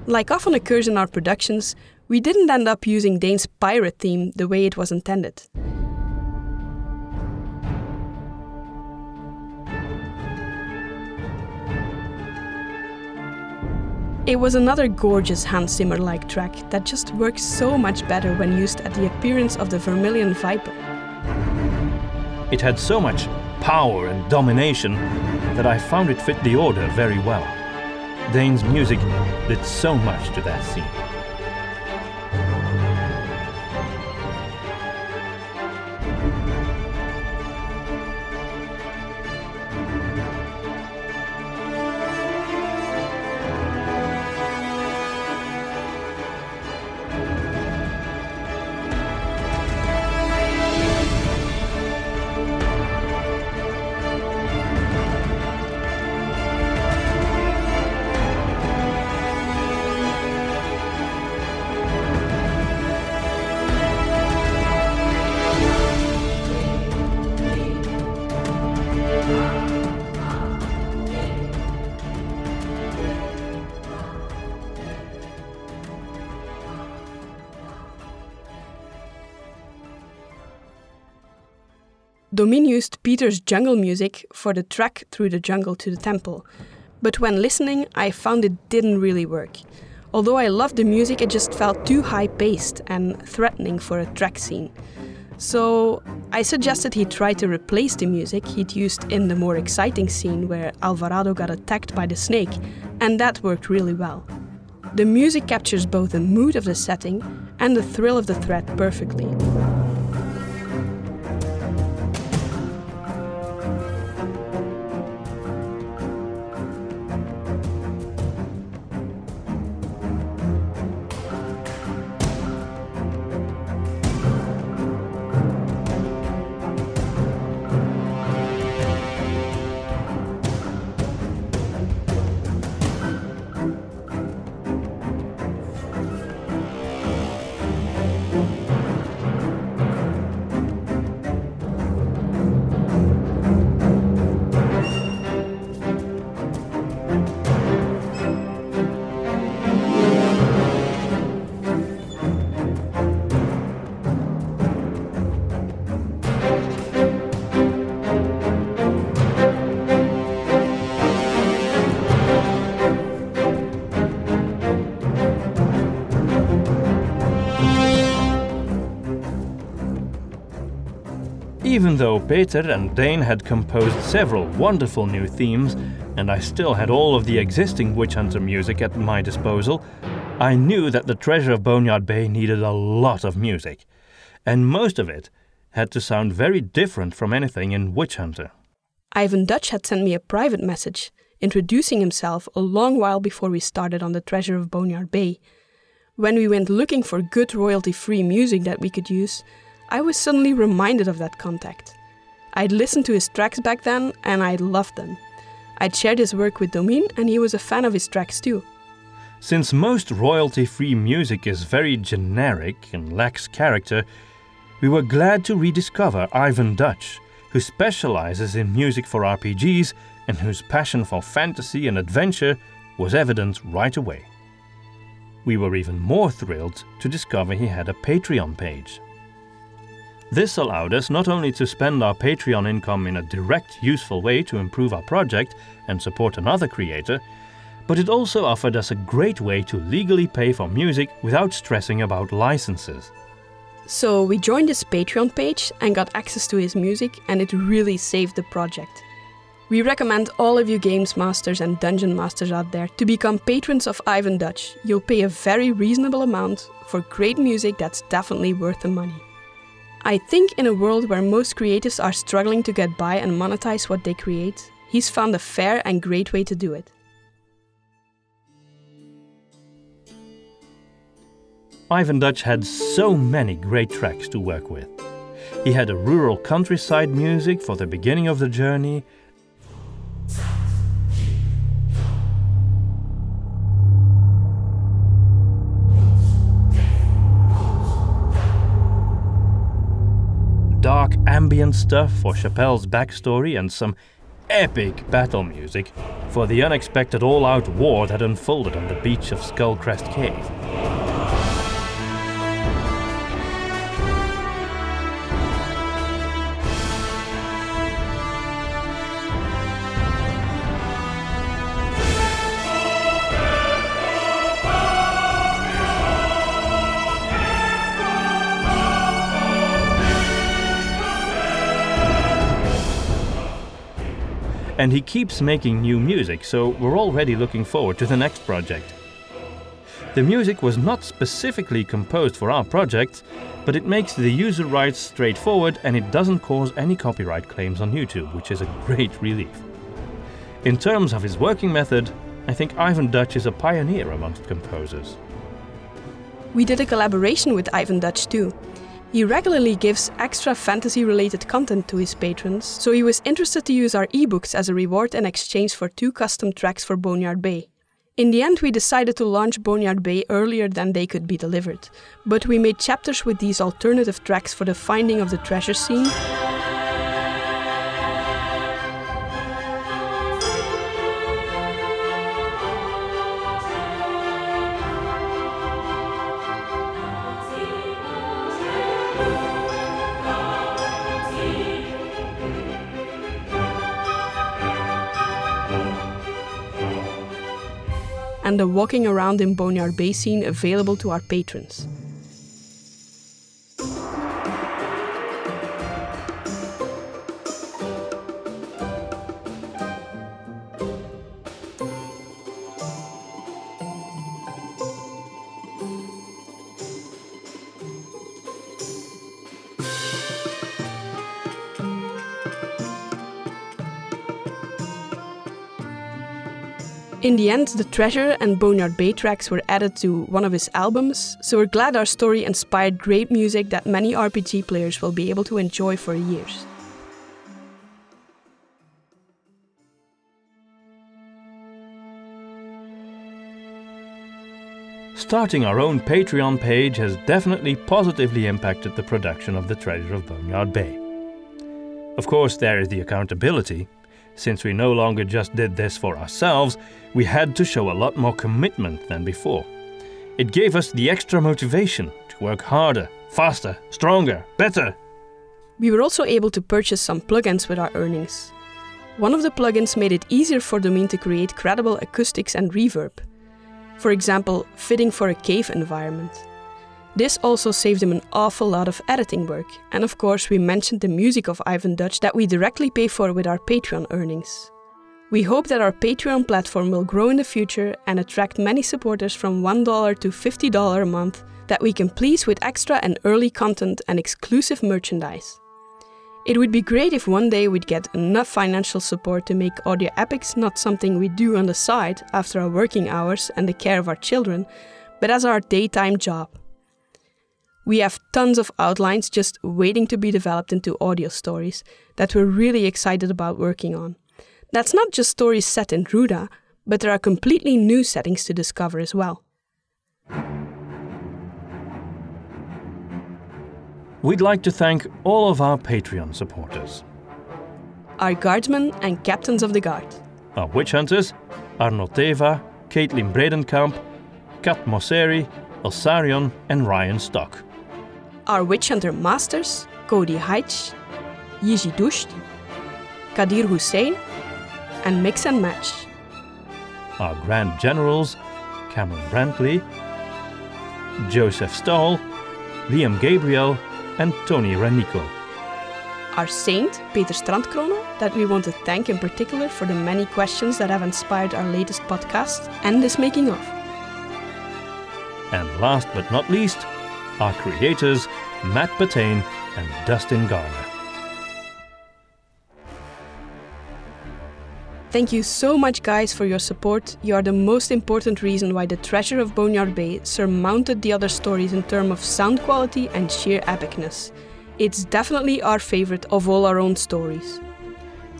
Like often occurs in our productions, we didn't end up using Dane's pirate theme the way it was intended. It was another gorgeous Hans Zimmer like track that just works so much better when used at the appearance of the Vermilion Viper. It had so much power and domination that I found it fit the order very well. Dane's music did so much to that scene. Domine used Peter's jungle music for the track through the jungle to the temple, but when listening, I found it didn't really work. Although I loved the music, it just felt too high paced and threatening for a track scene. So I suggested he try to replace the music he'd used in the more exciting scene where Alvarado got attacked by the snake, and that worked really well. The music captures both the mood of the setting and the thrill of the threat perfectly. Even though Peter and Dane had composed several wonderful new themes, and I still had all of the existing Witch Hunter music at my disposal, I knew that the Treasure of Boneyard Bay needed a lot of music, and most of it had to sound very different from anything in Witch Hunter. Ivan Duch had sent me a private message introducing himself a long while before we started on the Treasure of Boneyard Bay. When we went looking for good royalty free music that we could use, I was suddenly reminded of that contact. I'd listened to his tracks back then and I loved them. I'd shared his work with Domin and he was a fan of his tracks too. Since most royalty free music is very generic and lacks character, we were glad to rediscover Ivan Duch, who specializes in music for RPGs and whose passion for fantasy and adventure was evident right away. We were even more thrilled to discover he had a Patreon page. This allowed us not only to spend our Patreon income in a direct, useful way to improve our project and support another creator, but it also offered us a great way to legally pay for music without stressing about licenses. So we joined his Patreon page and got access to his music, and it really saved the project. We recommend all of you games masters and dungeon masters out there to become patrons of Ivan Duch. You'll pay a very reasonable amount for great music that's definitely worth the money. I think in a world where most creatives are struggling to get by and monetize what they create, he's found a fair and great way to do it. Ivan Duch had so many great tracks to work with. He had a rural countryside music for the beginning of the journey. Dark ambient stuff for Chapelle's backstory and some epic battle music for the unexpected all out war that unfolded on the beach of Skullcrest Cave. And he keeps making new music, so we're already looking forward to the next project. The music was not specifically composed for our project, but it makes the user rights straightforward and it doesn't cause any copyright claims on YouTube, which is a great relief. In terms of his working method, I think Ivan Duch is a pioneer amongst composers. We did a collaboration with Ivan Duch too. He regularly gives extra fantasy related content to his patrons, so he was interested to use our ebooks as a reward in exchange for two custom tracks for Boneyard Bay. In the end, we decided to launch Boneyard Bay earlier than they could be delivered, but we made chapters with these alternative tracks for the finding of the treasure scene and the walking around in Boneyard Bay scene available to our patrons. In the end, the Treasure and Boneyard Bay tracks were added to one of his albums, so we're glad our story inspired great music that many RPG players will be able to enjoy for years. Starting our own Patreon page has definitely positively impacted the production of The Treasure of Boneyard Bay. Of course, there is the accountability, since we no longer just did this for ourselves, we had to show a lot more commitment than before. It gave us the extra motivation to work harder, faster, stronger, better. We were also able to purchase some plugins with our earnings. One of the plugins made it easier for Domin to create credible acoustics and reverb. For example, fitting for a cave environment. This also saved him an awful lot of editing work, and of course, we mentioned the music of Ivan Duch that we directly pay for with our Patreon earnings. We hope that our Patreon platform will grow in the future and attract many supporters from $1 to $50 a month that we can please with extra and early content and exclusive merchandise. It would be great if one day we'd get enough financial support to make audio epics not something we do on the side after our working hours and the care of our children, but as our daytime job. We have tons of outlines just waiting to be developed into audio stories that we're really excited about working on. That's not just stories set in Hruda, but there are completely new settings to discover as well. We'd like to thank all of our Patreon supporters. Our guardsmen and captains of the guard. Our witch hunters, Arno Teva, Caitlin Bredenkamp, Kat Mosseri, Elsarion, and Ryan Stock. Our witch hunter masters, Cody Heitch, Yizi Dusht, Kadir Hussein, and Mix and Match. Our Grand Generals, Cameron Brantley, Joseph Stahl, Liam Gabriel, and Tony Ranico. Our saint, Peter Strandkrone, that we want to thank in particular for the many questions that have inspired our latest podcast and this making of. And last but not least, our creators, Matt Patain and Dustin Garner. Thank you so much, guys, for your support. You are the most important reason why The Treasure of Boneyard Bay surmounted the other stories in terms of sound quality and sheer epicness. It's definitely our favorite of all our own stories.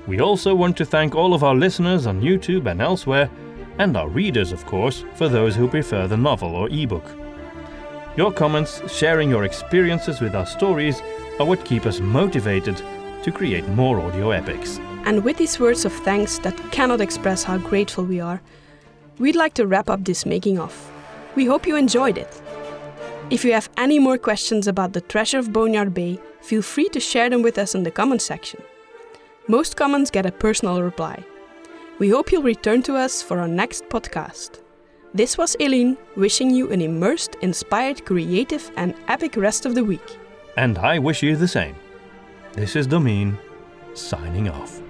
We also want to thank all of our listeners on YouTube and elsewhere, and our readers, of course, for those who prefer the novel or ebook. Your comments, sharing your experiences with our stories, are what keep us motivated to create more audio epics. And with these words of thanks that cannot express how grateful we are, we'd like to wrap up this making of. We hope you enjoyed it. If you have any more questions about the treasure of Boneyard Bay, feel free to share them with us in the comments section. Most comments get a personal reply. We hope you'll return to us for our next podcast. This was Eileen, wishing you an immersed, inspired, creative, and epic rest of the week. And I wish you the same. This is Domine, signing off.